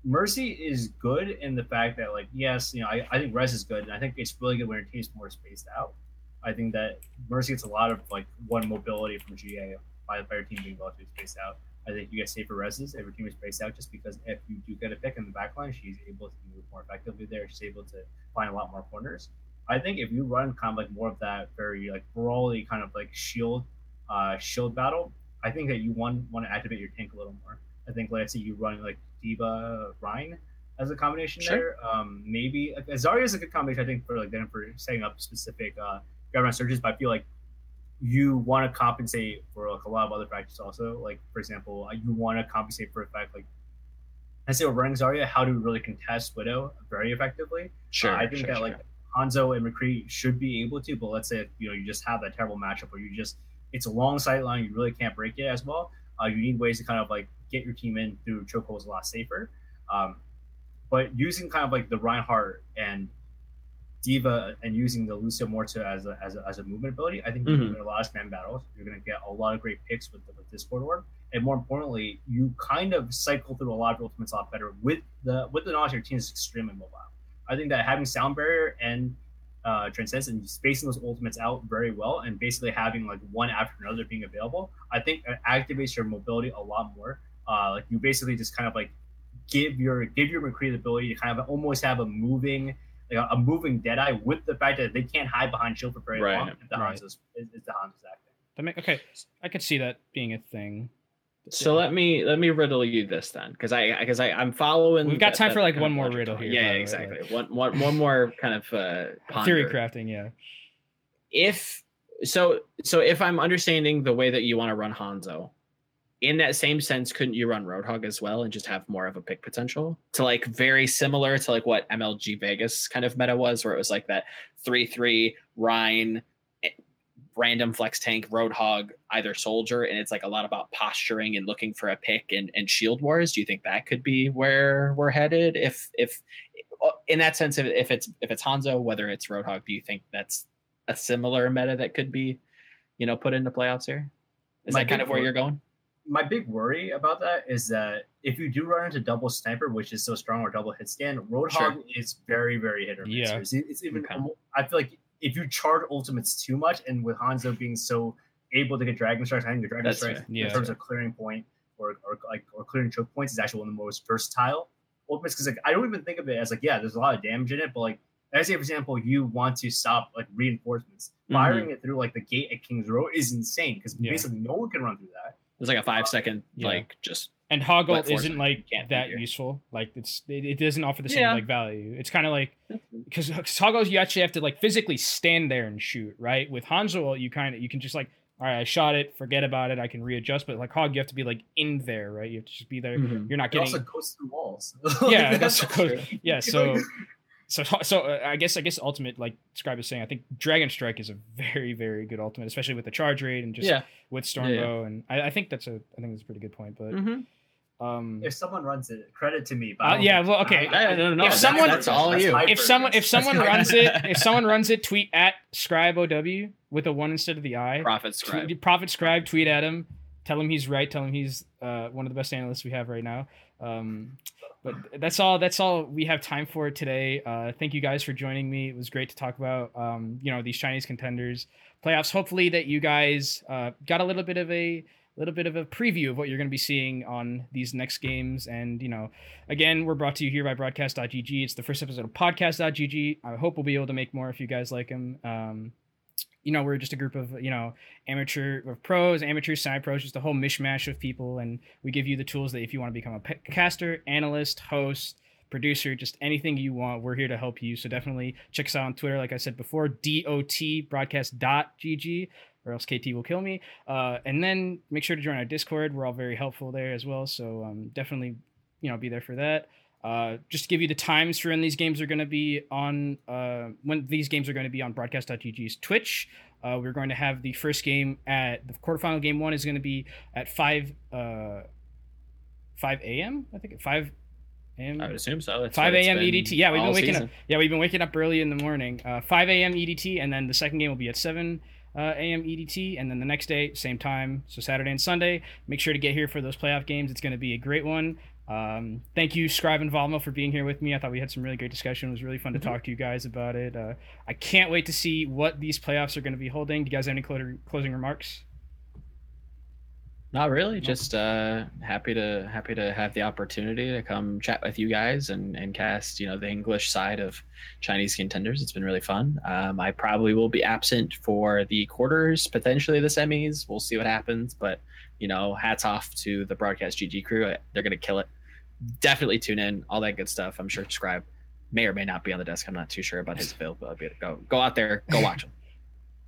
Mercy is good in the fact that, like, yes, you know, I, I think Res is good, and I think it's really good when your team's more spaced out. I think that Mercy gets a lot of like one mobility from GA by, by your team being relatively spaced out. I think you get safer reses if your team is spaced out, just because if you do get a pick in the backline, she's able to move more effectively there. She's able to find a lot more corners. I think if you run kind of like more of that very like brawly kind of like shield, uh, shield battle, I think that you want want to activate your tank a little more. I think let's say you run like D.Va Rein as a combination Sure. there. Um, maybe like, Zarya is a good combination. I think for like then for setting up specific uh, government searches. But I feel like you want to compensate for like a lot of other factors also. Like for example, uh, you want to compensate for a fact like I say we're running Zarya, how to really contest Widow very effectively. Sure. I think sure, that sure. like Hanzo and McCree should be able to, but let's say if, you know you just have that terrible matchup where you just it's a long sight line, you really can't break it as well. Uh, you need ways to kind of like get your team in through chokeholds a lot safer. Um, but using kind of like the Reinhardt and D.Va and using the Lucio Morta as a, as a, as a movement ability, I think you're Mhm. going to win a lot of spam battles. You're going to get a lot of great picks with the, with Discord orb, and more importantly, you kind of cycle through a lot of ultimates a lot better with the with the knowledge your team is extremely mobile. I think that having sound barrier and uh, transcendence and spacing those ultimates out very well, and basically having like one after another being available, I think it activates your mobility a lot more. Uh, like you basically just kind of like give your give your McCree the ability to kind of almost have a moving like a, a moving Deadeye with the fact that they can't hide behind shield for very Right, long. If the right. Hanzo's is, is the Hanzo's acting. That make okay. I could see that being a thing. So let me let me riddle you this then, because I because I I'm following. We've got that- time that for, like, one more logic riddle here, Yeah, by the way, exactly. One one one more kind of uh, theory crafting. Yeah. if so so if i'm understanding the way that you want to run hanzo in that same sense couldn't you run roadhog as well and just have more of a pick potential to like very similar to like what mlg vegas kind of meta was where it was like that 3-3 Rein eh, random flex tank roadhog either soldier and it's like a lot about posturing and looking for a pick and, and shield wars do you think that could be where we're headed if if uh, in that sense if, if it's if it's hanzo whether it's roadhog do you think that's a similar meta that could be, you know, put into playoffs here? Is My that kind of where wor- you're going? My big worry about that is that if you do run into double sniper, which is so strong, or double hit scan, Roadhog Sure. is very, very hit or miss. Yeah. It's, it's even. Okay. I feel like if you charge ultimates too much, and with Hanzo being so able to get dragon strikes, having the dragon That's strikes fair. Yeah. in terms of clearing point or, or like or clearing choke points is actually one of the most versatile ultimates. Because like I don't even think of it as like yeah, there's a lot of damage in it, but like let's say for example you want to stop like reinforcements, Mhm. firing it through like the gate at King's Row is insane because Yeah. basically no one can run through that. It's like a five second, Yeah. like just And hog Black ult Force isn't like that figure. useful. Like it's it, it doesn't offer the same Yeah. like value. It's kind of like because hog you actually have to like physically stand there and shoot. Right with Hanzo you kind of you can just like all right I shot it forget about it I can readjust. But like hog you have to be like in there right. You have to just be there. Mhm. You're not It getting also goes through walls. [laughs] Yeah, that's That's goes- yeah. [laughs] So so so uh, I guess I guess ultimate like Scribe is saying I think Dragon Strike is a very very good ultimate especially with the charge rate and just yeah. with Yeah, Stormbow yeah. and I, I think that's a I think that's a pretty good point. But Mhm. Um if someone runs it, credit to me. But Uh, yeah, well, okay. I- no, no, no, If that's- someone- that's all you. if someone if someone [laughs] runs it if someone runs it tweet at scribe ow with a one instead of the i Profit scribe. tweet, prophet scribe tweet at him tell him he's right tell him he's uh, one of the best analysts we have right now um, but that's all that's all we have time for today uh, thank you guys for joining me it was great to talk about um, you know these chinese contenders playoffs hopefully that you guys uh, got a little bit of a little bit of a preview of what you're going to be seeing on these next games and you know Again, we're brought to you here by broadcast.gg. It's the first episode of podcast.gg. I hope we'll be able to make more if you guys like them. Um, you know, we're just a group of, you know, amateur of pros, amateurs, semi pros, just a whole mishmash of people. And we give you the tools that if you want to become a caster, analyst, host, producer, just anything you want, we're here to help you. So definitely check us out on Twitter, like I said before, dot broadcast.gg, or else KT will kill me. Uh, and then make sure to join our Discord. We're all very helpful there as well. So um, definitely you know be there for that uh, just to give you the times for when these games are going to be on uh, when these games are going to be on broadcast.gg's twitch uh, we're going to have the first game at the quarterfinal game one is going to be at 5 uh, 5 a.m i think 5 a.m I would assume so. That's 5 a.m. EDT. Yeah, we've been waking season. up. Yeah, we've been waking up early in the morning. Uh, 5 a.m. EDT, and then the second game will be at 7 uh, a.m. EDT, and then the next day, same time. So Saturday and Sunday. Make sure to get here for those playoff games. It's going to be a great one. Um, thank you, Scribe and Valmo, for being here with me. I thought we had some really great discussion. It was really fun to Mm-hmm. talk to you guys about it. Uh, I can't wait to see what these playoffs are going to be holding. Do you guys have any clo- closing remarks? Not really. Just uh, happy to happy to have the opportunity to come chat with you guys and and cast you know the English side of Chinese contenders. It's been really fun. Um, I probably will be absent for the quarters, potentially the semis. We'll see what happens. But you know, hats off to the broadcast GG crew. They're gonna kill it. Definitely tune in. All that good stuff. I'm sure Scribe may or may not be on the desk. I'm not too sure about his availability. Go go out there. Go watch [laughs] him.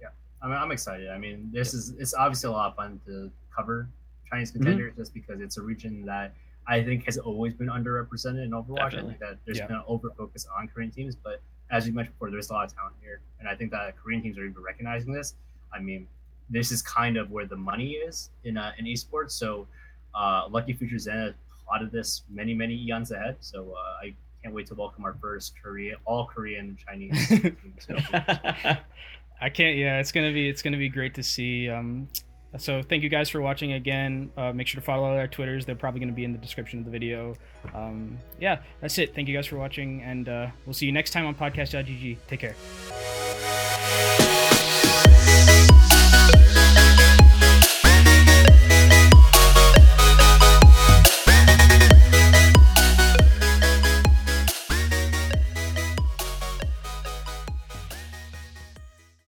Yeah, I mean, I'm excited. I mean, this is it's obviously a lot of fun to cover Chinese Mm-hmm. contenders just because it's a region that I think has always been underrepresented in Overwatch. Definitely. I think that there's Yeah. been an over focus on Korean teams, but as you mentioned before, there's a lot of talent here, and I think that Korean teams are even recognizing this. I mean, this is kind of where the money is in uh, in esports. So, uh, Lucky Future Zen plotted this many many eons ahead. So uh, I can't wait to welcome our first Korean all Korean Chinese. [laughs] I can't. Yeah, it's gonna be it's gonna be great to see. Um, so thank you guys for watching again. Uh, make sure to follow our Twitters. They're probably gonna be in the description of the video. Um, yeah, that's it. Thank you guys for watching, and uh, we'll see you next time on podcast.gg. Take care.